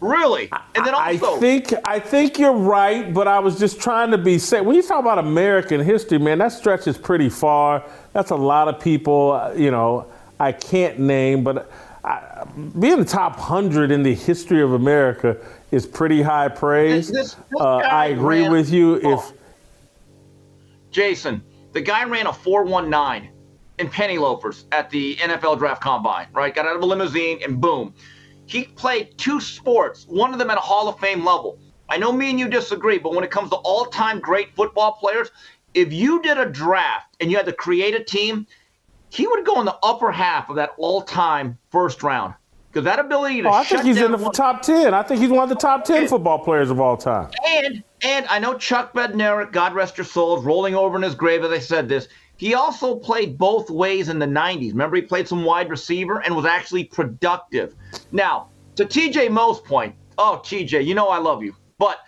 Speaker 11: Really? And then also,
Speaker 1: I think I think you're right, but I was just trying to be safe. When you talk about American history, man, that stretches pretty far. That's a lot of people. uh, You know, I can't name, but I, being the top hundred in the history of America is pretty high praise.
Speaker 11: This- this
Speaker 1: uh, I agree
Speaker 11: ran-
Speaker 1: with you. If
Speaker 11: Jason, the guy ran a 419 in penny loafers at the NFL draft combine, right? Got out of a limousine and boom. He played two sports, one of them at a Hall of Fame level. I know me and you disagree, but when it comes to all time great football players, if you did a draft and you had to create a team, he would go in the upper half of that all time first round. Because that ability to
Speaker 1: oh, I think he's in the
Speaker 11: one-
Speaker 1: top ten. I think he's one of the top ten football players of all time.
Speaker 11: and and I know Chuck Bednarik, God rest your soul, is rolling over in his grave as I said this. He also played both ways in the 90s. Remember, he played some wide receiver and was actually productive. Now, to TJ Moe's point, oh, TJ, you know I love you. But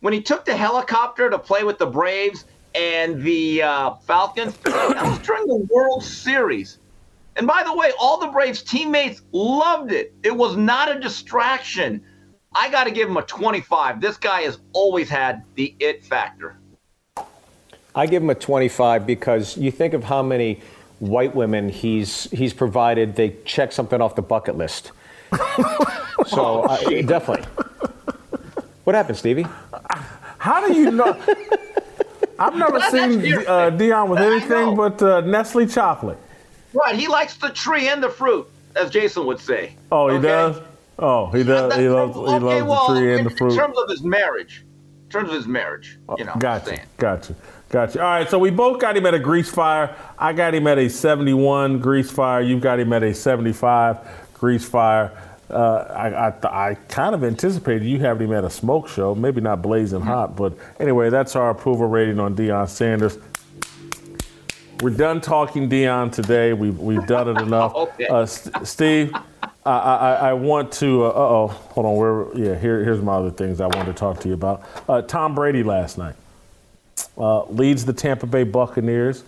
Speaker 11: when he took the helicopter to play with the Braves and the uh, Falcons, that was during the World Series. And by the way, all the Braves teammates loved it. It was not a distraction. I got to give him a 25. This guy has always had the it factor.
Speaker 2: I give him a 25 because you think of how many white women he's he's provided. They check something off the bucket list. so uh, definitely. What happened, Stevie?
Speaker 1: How do you know? I've never
Speaker 11: That's
Speaker 1: seen uh, Deion with anything but uh, Nestle chocolate.
Speaker 11: Right, he likes the tree and the fruit, as Jason would say.
Speaker 1: Oh, he
Speaker 11: Okay?
Speaker 1: does. Oh, he does. He loves. He loves
Speaker 11: well,
Speaker 1: the tree and
Speaker 11: in,
Speaker 1: the fruit.
Speaker 11: in terms of his marriage, in terms of his marriage, you know.
Speaker 1: Gotcha. Gotcha. Gotcha. All right. So we both got him at a grease fire. I got him at a 71 grease fire. You've got him at a 75 grease fire. Uh, I, I, I kind of anticipated you having him at a smoke show, maybe not blazing hot, but anyway, that's our approval rating on Deion Sanders. We're done talking Deion today. We've, we've done it enough.
Speaker 11: Okay.
Speaker 1: uh, St- Steve, I, I, I want to. Uh oh, hold on. Where? Yeah, here, here's my other things I wanted to talk to you about. Uh, Tom Brady last night uh, leads the Tampa Bay Buccaneers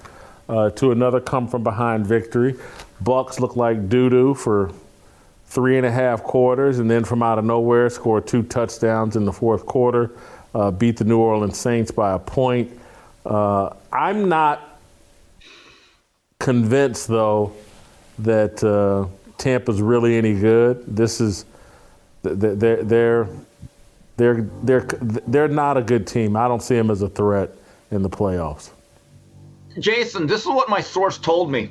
Speaker 1: uh, to another come from behind victory. Bucks look like doo doo for three and a half quarters, and then from out of nowhere, score two touchdowns in the fourth quarter, uh, beat the New Orleans Saints by a point. Uh, I'm not convinced, though, that uh, Tampa's really any good. This is th- th- they're they're they're they're they're not a good team. I don't see them as a threat in the playoffs.
Speaker 11: Jason, this is what my source told me.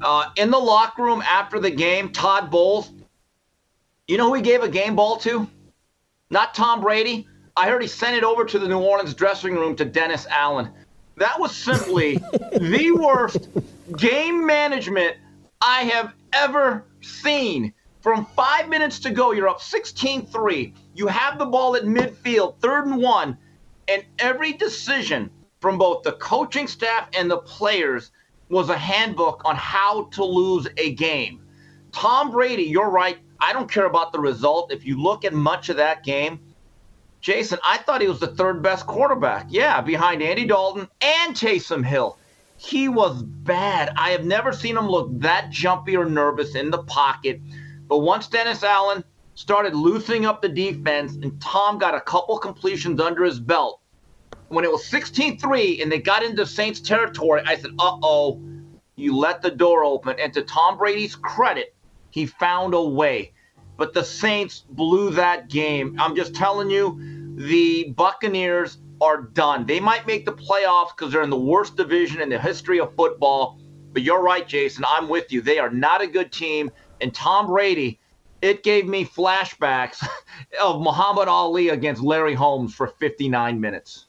Speaker 11: Uh, in the locker room after the game, Todd Bowles, you know who he gave a game ball to? Not Tom Brady. I heard he sent it over to the New Orleans dressing room to Dennis Allen. That was simply the worst game management I have ever seen. From five minutes to go, you're up 16 3. You have the ball at midfield, third and one, and every decision from both the coaching staff and the players was a handbook on how to lose a game. Tom Brady, you're right. I don't care about the result. If you look at much of that game, Jason, I thought he was the third best quarterback. Yeah, behind Andy Dalton and Taysom Hill. He was bad. I have never seen him look that jumpy or nervous in the pocket. But once Dennis Allen started loosening up the defense and Tom got a couple completions under his belt, when it was 16 3 and they got into Saints territory, I said, uh oh, you let the door open. And to Tom Brady's credit, he found a way. But the Saints blew that game. I'm just telling you, the Buccaneers are done. They might make the playoffs because they're in the worst division in the history of football. But you're right, Jason. I'm with you. They are not a good team. And Tom Brady, it gave me flashbacks of Muhammad Ali against Larry Holmes for 59 minutes.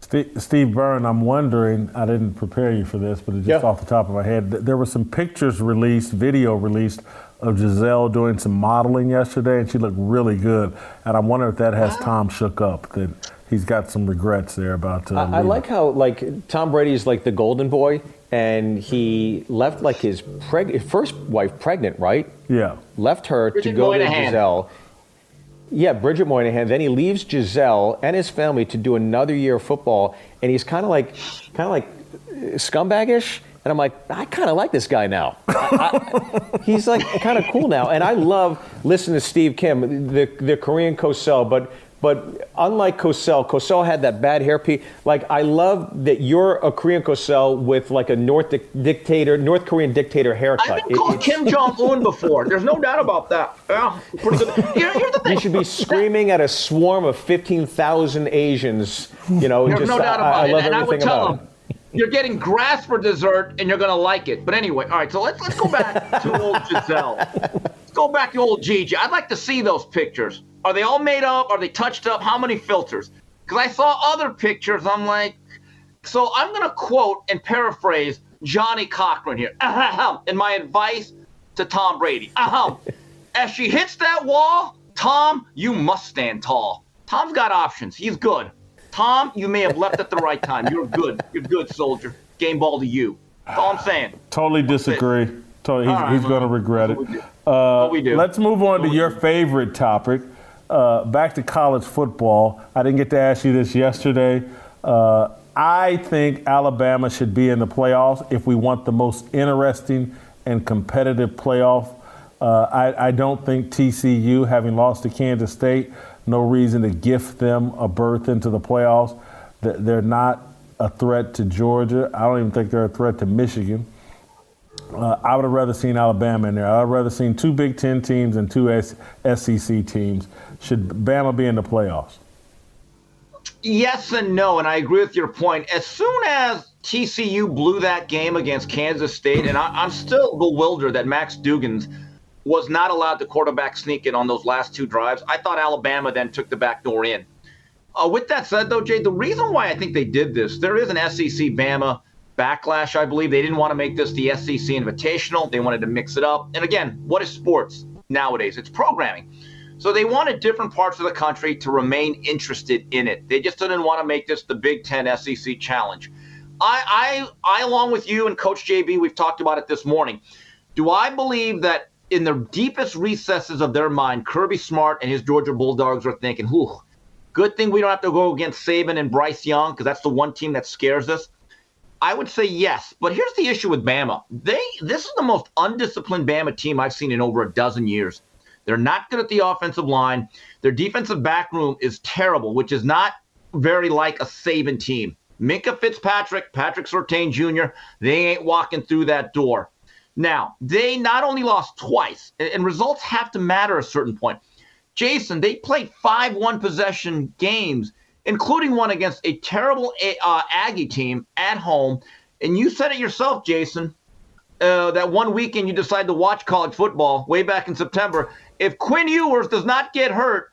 Speaker 1: Steve, Steve Byrne, I'm wondering, I didn't prepare you for this, but it's just
Speaker 2: Yeah.
Speaker 1: off the top of my head. There were some pictures released, video released of Gisele doing some modeling yesterday, and she looked really good. And I'm wondering if that has Tom shook up, that he's got some regrets there about uh,
Speaker 2: I, I like how like Tom Brady's like the golden boy, and he left like his preg- first wife pregnant, right?
Speaker 1: Yeah.
Speaker 2: Left her
Speaker 11: Bridget
Speaker 2: to go to
Speaker 11: Moynahan.
Speaker 2: Gisele. Yeah, Bridget Moynahan. Then he leaves Gisele and his family to do another year of football, and he's kind of like, kind of like uh, scumbagish. And I'm like, I kind of like this guy now. I- I- he's like kind of cool now, and I love listening to Steve Kim, the the Korean Cosell, but. But unlike Cosell, Cosell had that bad hairpiece. Like I love that you're a Korean Cosell with like a North dic- dictator, North Korean dictator haircut.
Speaker 11: I've been called
Speaker 2: it's-
Speaker 11: Kim Jong Un before. There's no doubt about that. Yeah, pretty good. Here- here's the thing.
Speaker 2: You should be screaming at a swarm of 15,000 Asians. You know,
Speaker 11: There's
Speaker 2: just
Speaker 11: no doubt
Speaker 2: I,
Speaker 11: about
Speaker 2: I
Speaker 11: it.
Speaker 2: love
Speaker 11: and I would tell
Speaker 2: about
Speaker 11: them,
Speaker 2: it.
Speaker 11: you're getting grass for dessert and you're going to like it. But anyway, all right, so let's, let's go back to old Gisele. Let's go back to old Gigi. I'd like to see those pictures. Are they all made up? Are they touched up? How many filters? Because I saw other pictures. I'm like, so I'm going to quote and paraphrase Johnnie Cochran here. Uh-huh, uh-huh, Ahem. And my advice to Tom Brady. Uh-huh. Ahem. As she hits that wall, Tom, you must stand tall. Tom's got options. He's good. Tom, you may have left at the right time. You're good. You're good, soldier. Game ball to you. That's all I'm saying.
Speaker 1: Totally disagree. Totally, he's,
Speaker 11: All right,
Speaker 1: he's going to
Speaker 11: well,
Speaker 1: regret it.
Speaker 11: we do.
Speaker 1: Uh,
Speaker 11: What we do.
Speaker 1: Let's move on to your favorite topic. Uh, back to college football. I didn't get to ask you this yesterday. Uh, I think Alabama should be in the playoffs if we want the most interesting and competitive playoff. Uh, I, I don't think TCU, having lost to Kansas State, no reason to gift them a berth into the playoffs. Th- They're not a threat to Georgia. I don't even think they're a threat to Michigan. Uh, I would have rather seen Alabama in there. I'd rather seen two Big Ten teams and two SEC teams. Should Bama be in the playoffs?
Speaker 11: Yes and no, and I agree with your point. As soon as TCU blew that game against Kansas State, and I, I'm still bewildered that Max Dugans was not allowed to quarterback sneak in on those last two drives. I thought Alabama then took the back door in. Uh, with that said, though, Jay, the reason why I think they did this, there is an SEC Bama backlash, I believe. They didn't want to make this the SEC Invitational. They wanted to mix it up. And again, what is sports nowadays? It's programming. So they wanted different parts of the country to remain interested in it. They just didn't want to make this the Big Ten SEC challenge. I, I, I, along with you and Coach JB, we've talked about it this morning. Do I believe that in the deepest recesses of their mind, Kirby Smart and his Georgia Bulldogs are thinking, "Whew, good thing we don't have to go against Saban and Bryce Young because that's the one team that scares us." I would say yes, but here's the issue with Bama. They this is the most undisciplined Bama team I've seen in over a dozen years. They're not good at the offensive line. Their defensive back room is terrible, which is not very like a Saban team. Minkah Fitzpatrick, Patrick Surtain Jr., they ain't walking through that door. Now, they not only lost twice, and results have to matter at a certain point. Jason, they played five one possession games, including one against a terrible uh, Aggie team at home. And you said it yourself, Jason. Uh, that one weekend you decided to watch college football way back in September. If Quinn Ewers does not get hurt,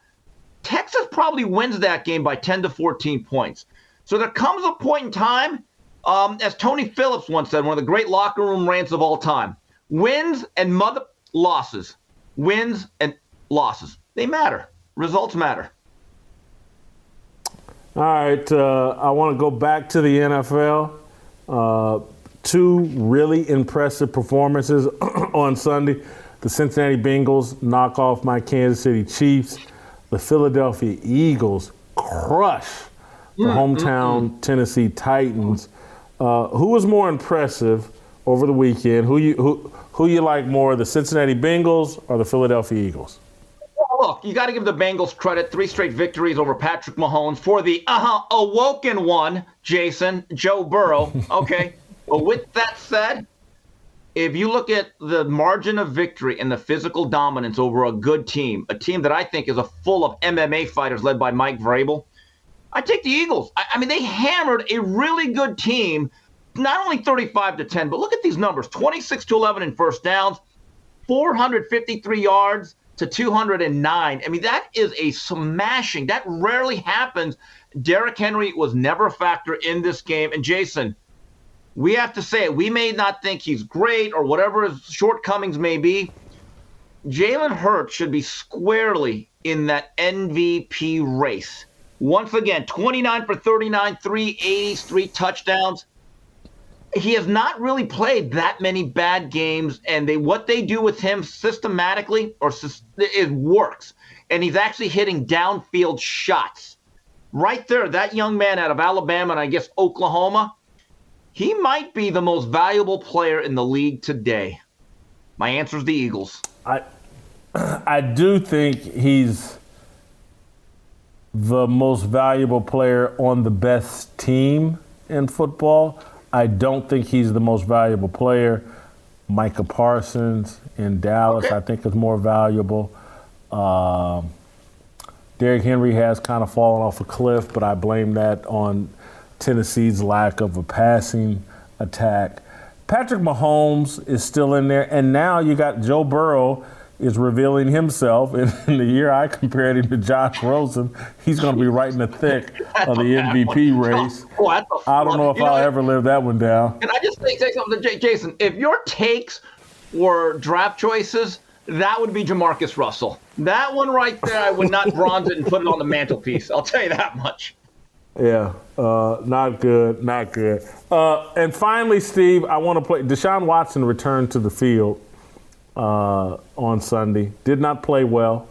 Speaker 11: Texas probably wins that game by 10 to 14 points. So there comes a point in time, um, as Tony Phillips once said, one of the great locker room rants of all time wins and mother losses. Wins and losses. They matter. Results matter.
Speaker 1: All right, uh, I want to go back to the NFL. Uh, two really impressive performances on Sunday. The Cincinnati Bengals knock off my Kansas City Chiefs. The Philadelphia Eagles crush the hometown Tennessee Titans. Uh, who was more impressive over the weekend? Who you who who you like more, the Cincinnati Bengals or the Philadelphia Eagles?
Speaker 11: Well, look, you got to give the Bengals credit. Three straight victories over Patrick Mahomes for the uh-huh, awoken one, Jason, Joe Burrow. Okay. but with that said, if you look at the margin of victory and the physical dominance over a good team, a team that I think is a full of MMA fighters led by Mike Vrabel, I take the Eagles. I, I mean, they hammered a really good team, not only 35 to 10, but look at these numbers 26 to 11 in first downs, 453 yards, to 209. I mean, that is a smashing. That rarely happens. Derrick Henry was never a factor in this game. And Jason, we have to say it. We may not think he's great or whatever his shortcomings may be. Jalen Hurts should be squarely in that MVP race. Once again, 29 for 39, 380s, three touchdowns. He has not really played that many bad games, and they what they do with him systematically or it works, and he's actually hitting downfield shots. Right there, that young man out of Alabama and I guess Oklahoma, he might be the most valuable player in the league today. My answer is the Eagles.
Speaker 1: I I do think he's the most valuable player on the best team in football. I don't think he's the most valuable player. Micah Parsons in Dallas, okay. I think, is more valuable. Um, Derrick Henry has kind of fallen off a cliff, but I blame that on Tennessee's lack of a passing attack. Patrick Mahomes is still in there, and now you got Joe Burrow is revealing himself. And in the year I compared him to Josh Rosen, he's going to be right in the thick of the MVP race. Oh, I don't know if I'll ever live that one down.
Speaker 11: Can I just say, say something to Jason? If your takes were draft choices, that would be JaMarcus Russell. That one right there, I would not bronze it and put it on the mantelpiece. I'll tell you that much.
Speaker 1: Yeah, uh, not good, not good. Uh, and finally, Steve, I want to play. Deshaun Watson returned to the field uh, on Sunday. Did not play well.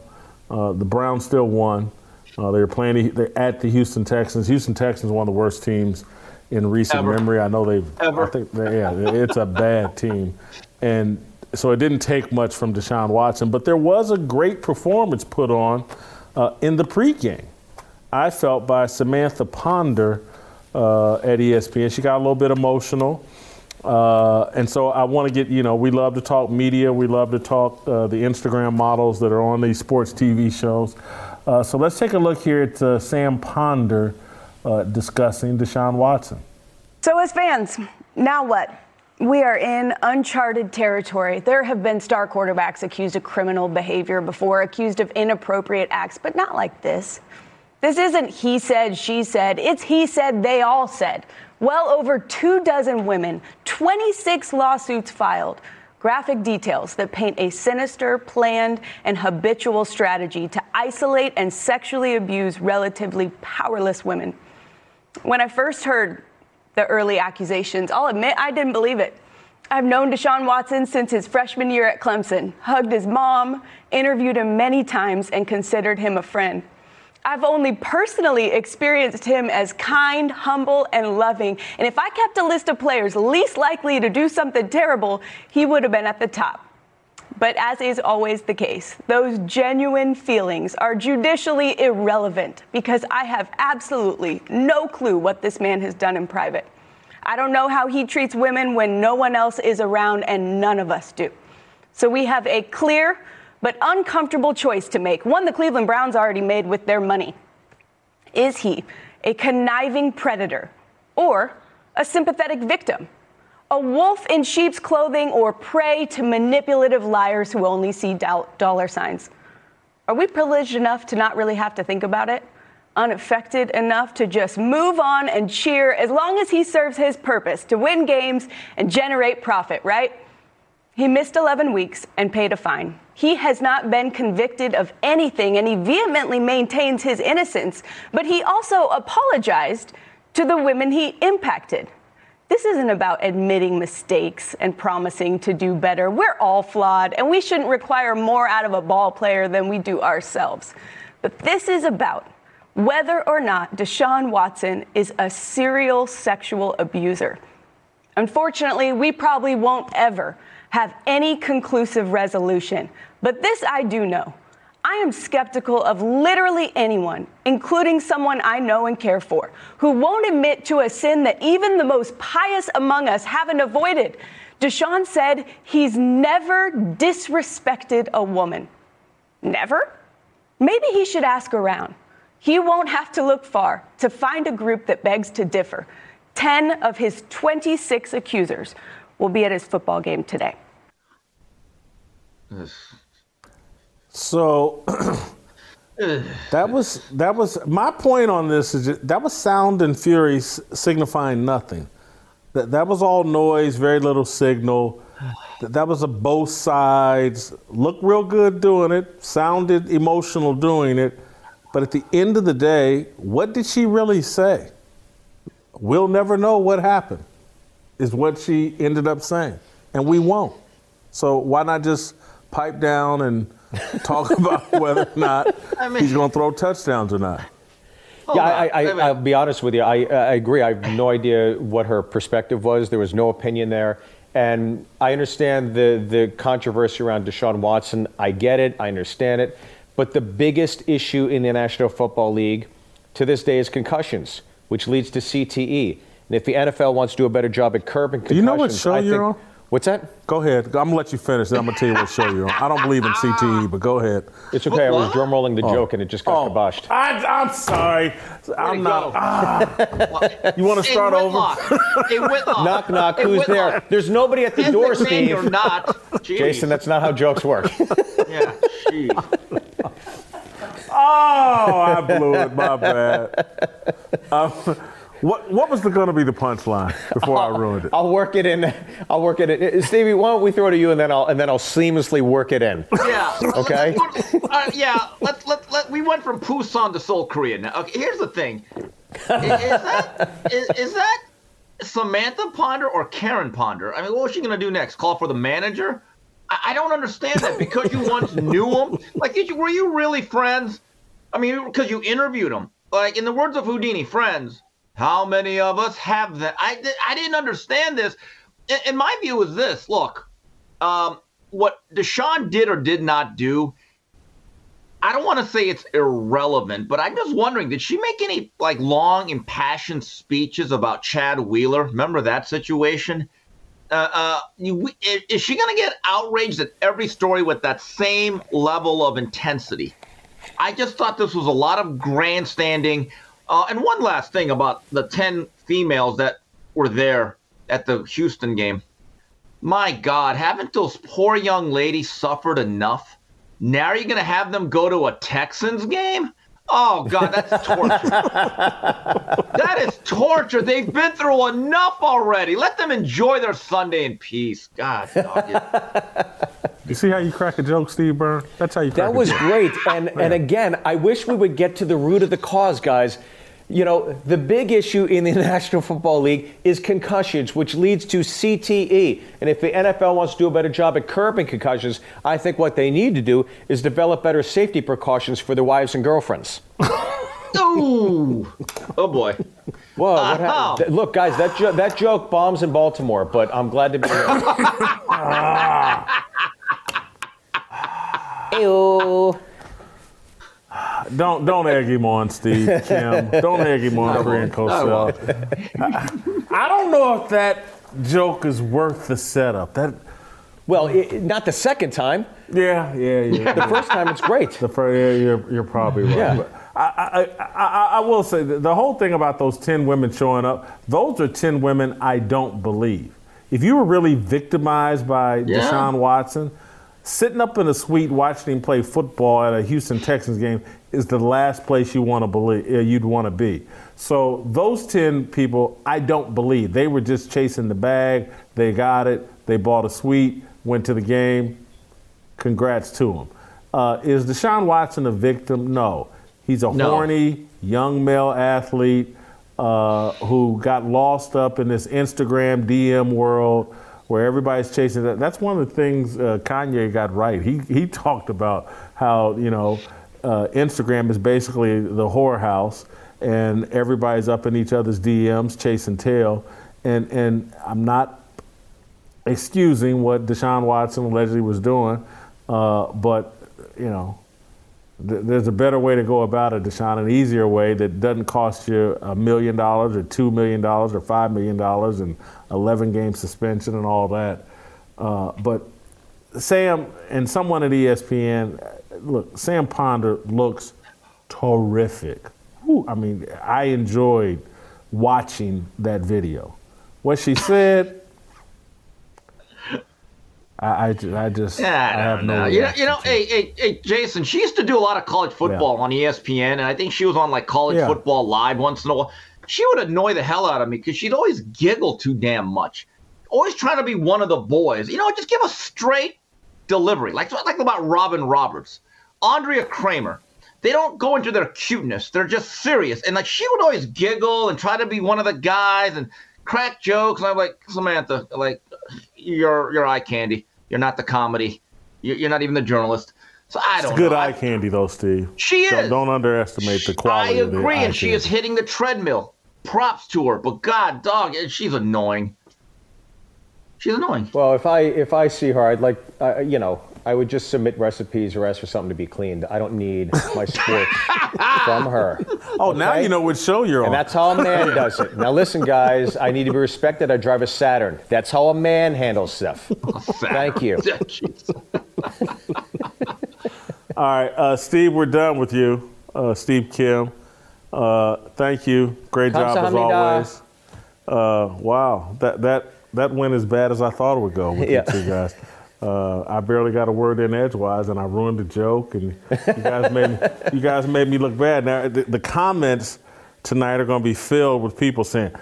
Speaker 1: Uh, the Browns still won. Uh, they were playing they're at the Houston Texans. Houston Texans one of the worst teams in recent Ever. memory. I know they've. Ever. I think they, yeah, it's a bad team, and so it didn't take much from Deshaun Watson. But there was a great performance put on uh, in the pregame. I felt by Samantha Ponder uh, at ESPN. She got a little bit emotional. Uh, and so I want to get, you know, we love to talk media. We love to talk uh, the Instagram models that are on these sports TV shows. Uh, so let's take a look here at uh, Sam Ponder uh, discussing Deshaun Watson.
Speaker 12: So, as fans, now what? We are in uncharted territory. There have been star quarterbacks accused of criminal behavior before, accused of inappropriate acts, but not like this. This isn't he said, she said. It's he said, they all said. Well over two dozen women, 26 lawsuits filed. Graphic details that paint a sinister, planned, and habitual strategy to isolate and sexually abuse relatively powerless women. When I first heard the early accusations, I'll admit I didn't believe it. I've known Deshaun Watson since his freshman year at Clemson, hugged his mom, interviewed him many times, and considered him a friend. I've only personally experienced him as kind, humble, and loving. And if I kept a list of players least likely to do something terrible, he would have been at the top. But as is always the case, those genuine feelings are judicially irrelevant because I have absolutely no clue what this man has done in private. I don't know how he treats women when no one else is around and none of us do. So we have a clear, but uncomfortable choice to make, one the Cleveland Browns already made with their money. Is he a conniving predator or a sympathetic victim? A wolf in sheep's clothing or prey to manipulative liars who only see dollar signs? Are we privileged enough to not really have to think about it? Unaffected enough to just move on and cheer as long as he serves his purpose to win games and generate profit, right? He missed 11 weeks and paid a fine. He has not been convicted of anything and he vehemently maintains his innocence, but he also apologized to the women he impacted. This isn't about admitting mistakes and promising to do better. We're all flawed, and we shouldn't require more out of a ball player than we do ourselves. But this is about whether or not Deshaun Watson is a serial sexual abuser. Unfortunately, we probably won't ever have any conclusive resolution. But this I do know. I am skeptical of literally anyone, including someone I know and care for, who won't admit to a sin that even the most pious among us haven't avoided. Deshaun said he's never disrespected a woman. Never? Maybe he should ask around. He won't have to look far to find a group that begs to differ. 10 of his 26 accusers will be at his football game today.
Speaker 1: So that was that was my point on this is that, that was sound and fury signifying nothing. That that was all noise, very little signal. That, that was a both sides. Looked real good doing it. Sounded emotional doing it. But at the end of the day, what did she really say? We'll never know what happened. Is what she ended up saying, and we won't. So why not just pipe down and talk about whether or not
Speaker 11: I mean-
Speaker 1: he's going to throw touchdowns or not?
Speaker 2: yeah, I, I, I, I'll be honest with you. I, I agree. I have no idea what her perspective was. There was no opinion there. And I understand the, the controversy around Deshaun Watson. I get it. I understand it. But the biggest issue in the National Football League to this day is concussions, which leads to CTE. And if the NFL wants to do a better job at curbing
Speaker 1: Do
Speaker 2: concussions,
Speaker 1: you know what show
Speaker 2: I
Speaker 1: you're
Speaker 2: think-
Speaker 1: on?
Speaker 2: What's that?
Speaker 1: Go ahead. I'm gonna let you finish. Then I'm gonna tell you what show you're on. I don't believe in CTE, but go ahead.
Speaker 2: It's okay. I was drum rolling the
Speaker 1: Oh.
Speaker 2: joke and it just got kiboshed.
Speaker 1: I, I'm sorry. I'm not. ah. you want to start over?
Speaker 11: Whitlock. Hey, Whitlock.
Speaker 2: Knock, knock.
Speaker 11: Hey,
Speaker 2: Who's
Speaker 11: Whitlock.
Speaker 2: there? There's nobody at the
Speaker 11: Ed
Speaker 2: door, Steve.
Speaker 11: You're not. Jeez.
Speaker 2: Jason, that's not how jokes work.
Speaker 11: Yeah. Jeez.
Speaker 1: Oh, I blew it. My bad. Um, what What was going to be the punchline before I ruined it?
Speaker 2: I'll work it in. I'll work it in. Stevie, why don't we throw it to you and then I'll and then I'll seamlessly work it in.
Speaker 11: Yeah.
Speaker 2: Okay.
Speaker 11: Let's uh, yeah. Let, let, let, we went from Busan to Seoul, Korea. Now, okay, here's the thing. I- Is, that is, is that Samantha Ponder or Karen Ponder? I mean, what was she gonna do next? Call for the manager? I, I don't understand that because you once knew him. Like, did you, were you really friends? I mean, because you interviewed him. Like, in the words of Houdini, friends. How many of us have that? I, I didn't understand this. And, my view is this: Look, um, what Deshaun did or did not do, I don't want to say it's irrelevant, but I'm just wondering, did she make any like long, impassioned speeches about Chad Wheeler? Remember that situation? Uh, uh, you, is she going to get outraged at every story with that same level of intensity? I just thought this was a lot of grandstanding. Uh, and one last thing about the 10 females that were there at the Houston game. My God, haven't those poor young ladies suffered enough? Now you're going to have them go to a Texans game? Oh, God, that's torture. that is torture. They've been through enough already. Let them enjoy their Sunday in peace. God.
Speaker 1: You see how you crack a joke, Steve Byrne? That's how you crack
Speaker 2: That
Speaker 1: a
Speaker 2: was
Speaker 1: joke.
Speaker 2: great. And and again, I wish we would get to the root of the cause, guys. You know, the big issue in the National Football League is concussions, which leads to CTE. And if the NFL wants to do a better job at curbing concussions, I think what they need to do is develop better safety precautions for their wives and girlfriends.
Speaker 11: Ooh. Oh, boy.
Speaker 2: Whoa, what
Speaker 11: Uh-huh.
Speaker 2: happened? Look, guys, that, jo- that joke bombs in Baltimore, but I'm glad to be here. Ew.
Speaker 1: Don't don't egg him on, Steve Kim. Don't egg him on, Korean.
Speaker 2: I
Speaker 1: Cosell. I, I don't know if that joke is worth the setup. That
Speaker 2: well, it, not the second time.
Speaker 1: Yeah, yeah, yeah.
Speaker 2: The first time, it's great.
Speaker 1: The first, yeah, you're you're probably right.
Speaker 2: Yeah.
Speaker 1: But I, I, I, I will say that the whole thing about those ten women showing up, those are ten women I don't believe. If you were really victimized by
Speaker 11: Yeah.
Speaker 1: Deshaun Watson, sitting up in a suite watching him play football at a Houston Texans game is the last place you want to believe uh, you'd want to be. So those ten people, I don't believe they were just chasing the bag. They got it. They bought a suite, went to the game. Congrats to them. Uh, is Deshaun Watson a victim? No. He's a
Speaker 11: No.
Speaker 1: horny young male athlete uh, who got lost up in this Instagram DM world where everybody's chasing that. That's one of the things uh, Kanye got right. He he talked about how you know uh, Instagram is basically the whorehouse, and everybody's up in each other's DMs chasing tail. And and I'm not excusing what Deshaun Watson allegedly was doing, uh, but you know, th- there's a better way to go about it, Deshaun, an easier way that doesn't cost you a million dollars or two million dollars or five million dollars and 11 game suspension and all that. Uh, but Sam and someone at ESPN, look, Sam Ponder looks terrific. Whew, I mean, I enjoyed watching that video. What she said, I, I, I just I
Speaker 11: Yeah, I
Speaker 1: have no.
Speaker 11: know. You know, you know hey, hey, hey, Jason, she used to do a lot of college football on E ESPN, and I think she was on like college
Speaker 1: Yeah.
Speaker 11: football live once in a while. She would annoy the hell out of me because she'd always giggle too damn much. Always trying to be one of the boys. You know, just give a straight delivery. Like like about Robin Roberts, Andrea Kremer. They don't go into their cuteness. They're just serious. And like she would always giggle and try to be one of the guys and crack jokes. And I'm like, Samantha, like you're you're eye candy. You're not the comedy. You're, you're not even the journalist. So I don't It's
Speaker 1: good
Speaker 11: know.
Speaker 1: eye candy, though, Steve.
Speaker 11: She
Speaker 1: Don't,
Speaker 11: is.
Speaker 1: don't underestimate the
Speaker 11: I
Speaker 1: quality. of the
Speaker 11: agree,
Speaker 1: eye
Speaker 11: and she is hitting the treadmill. Props to her, but God, dog, she's annoying. She's annoying.
Speaker 2: Well, if I if I see her, I'd like uh, you know I would just submit recipes or ask for something to be cleaned. I don't need my sports from her.
Speaker 1: Oh, now you know what show you're on.
Speaker 2: And that's how a man does it. Now listen, guys, I need to be respected. I drive a Saturn. That's how a man handles stuff. Thank you.
Speaker 1: All right, uh, Steve, we're done with you. Uh, Steve Kim, uh, thank you. Great job as always. Uh, wow, that that that went as bad as I thought it would go with
Speaker 2: Yeah.
Speaker 1: you two guys. Uh, I barely got a word in edgewise, and I ruined the joke, and you guys made me, you guys made me look bad. Now the, the comments tonight are going to be filled with people saying.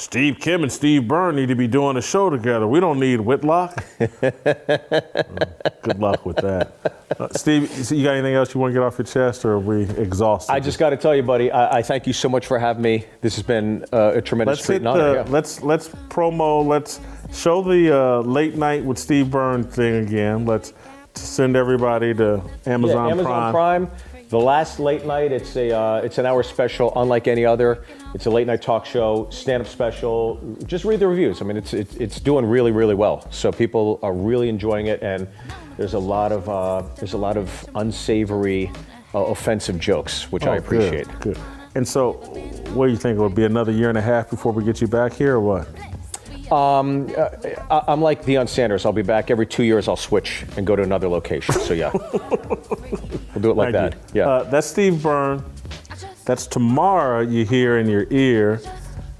Speaker 1: Steve Kim and Steve Byrne need to be doing a show together. We don't need Whitlock. Good luck with that. Uh, Steve, you got anything else you want to get off your chest, or are we exhausted?
Speaker 2: I just got to tell you, buddy, I, I thank you so much for having me. This has been uh, a tremendous
Speaker 1: let's
Speaker 2: treat and honor.
Speaker 1: the,
Speaker 2: yeah.
Speaker 1: let's let's promo. Let's show the uh, late night with Steve Byrne thing again. Let's send everybody to Amazon,
Speaker 2: yeah, Amazon Prime. The last late night, it's a uh, it's an hour special, unlike any other. It's a late night talk show, stand up special. Just read the reviews. I mean, it's it's, it's doing really really well. So people are really enjoying it, and there's a lot of uh, there's a lot of unsavory, uh, offensive jokes, which I
Speaker 1: Oh, good,
Speaker 2: appreciate.
Speaker 1: Good. And so, what do you think? It would be another year and a half before we get you back here, or what?
Speaker 2: Um, uh, I, I'm like Deion Sanders. I'll be back every two years. I'll switch and go to another location. So yeah, we'll do it like
Speaker 1: Thank
Speaker 2: that.
Speaker 1: you.
Speaker 2: Yeah.
Speaker 1: Uh, that's Steve Byrne. That's tomorrow you hear in your ear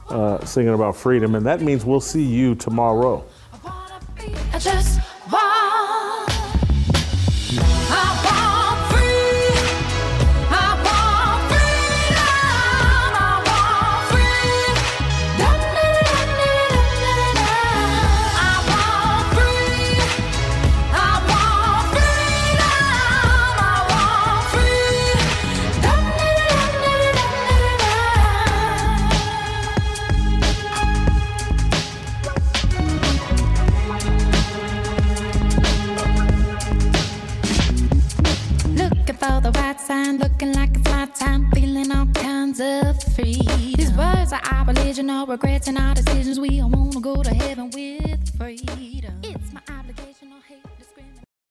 Speaker 1: uh, singing about freedom, and that means we'll see you tomorrow.
Speaker 13: Looking like it's my time, feeling all kinds of free. These words are our religion, no regrets and our decisions. We all wanna go to heaven with freedom.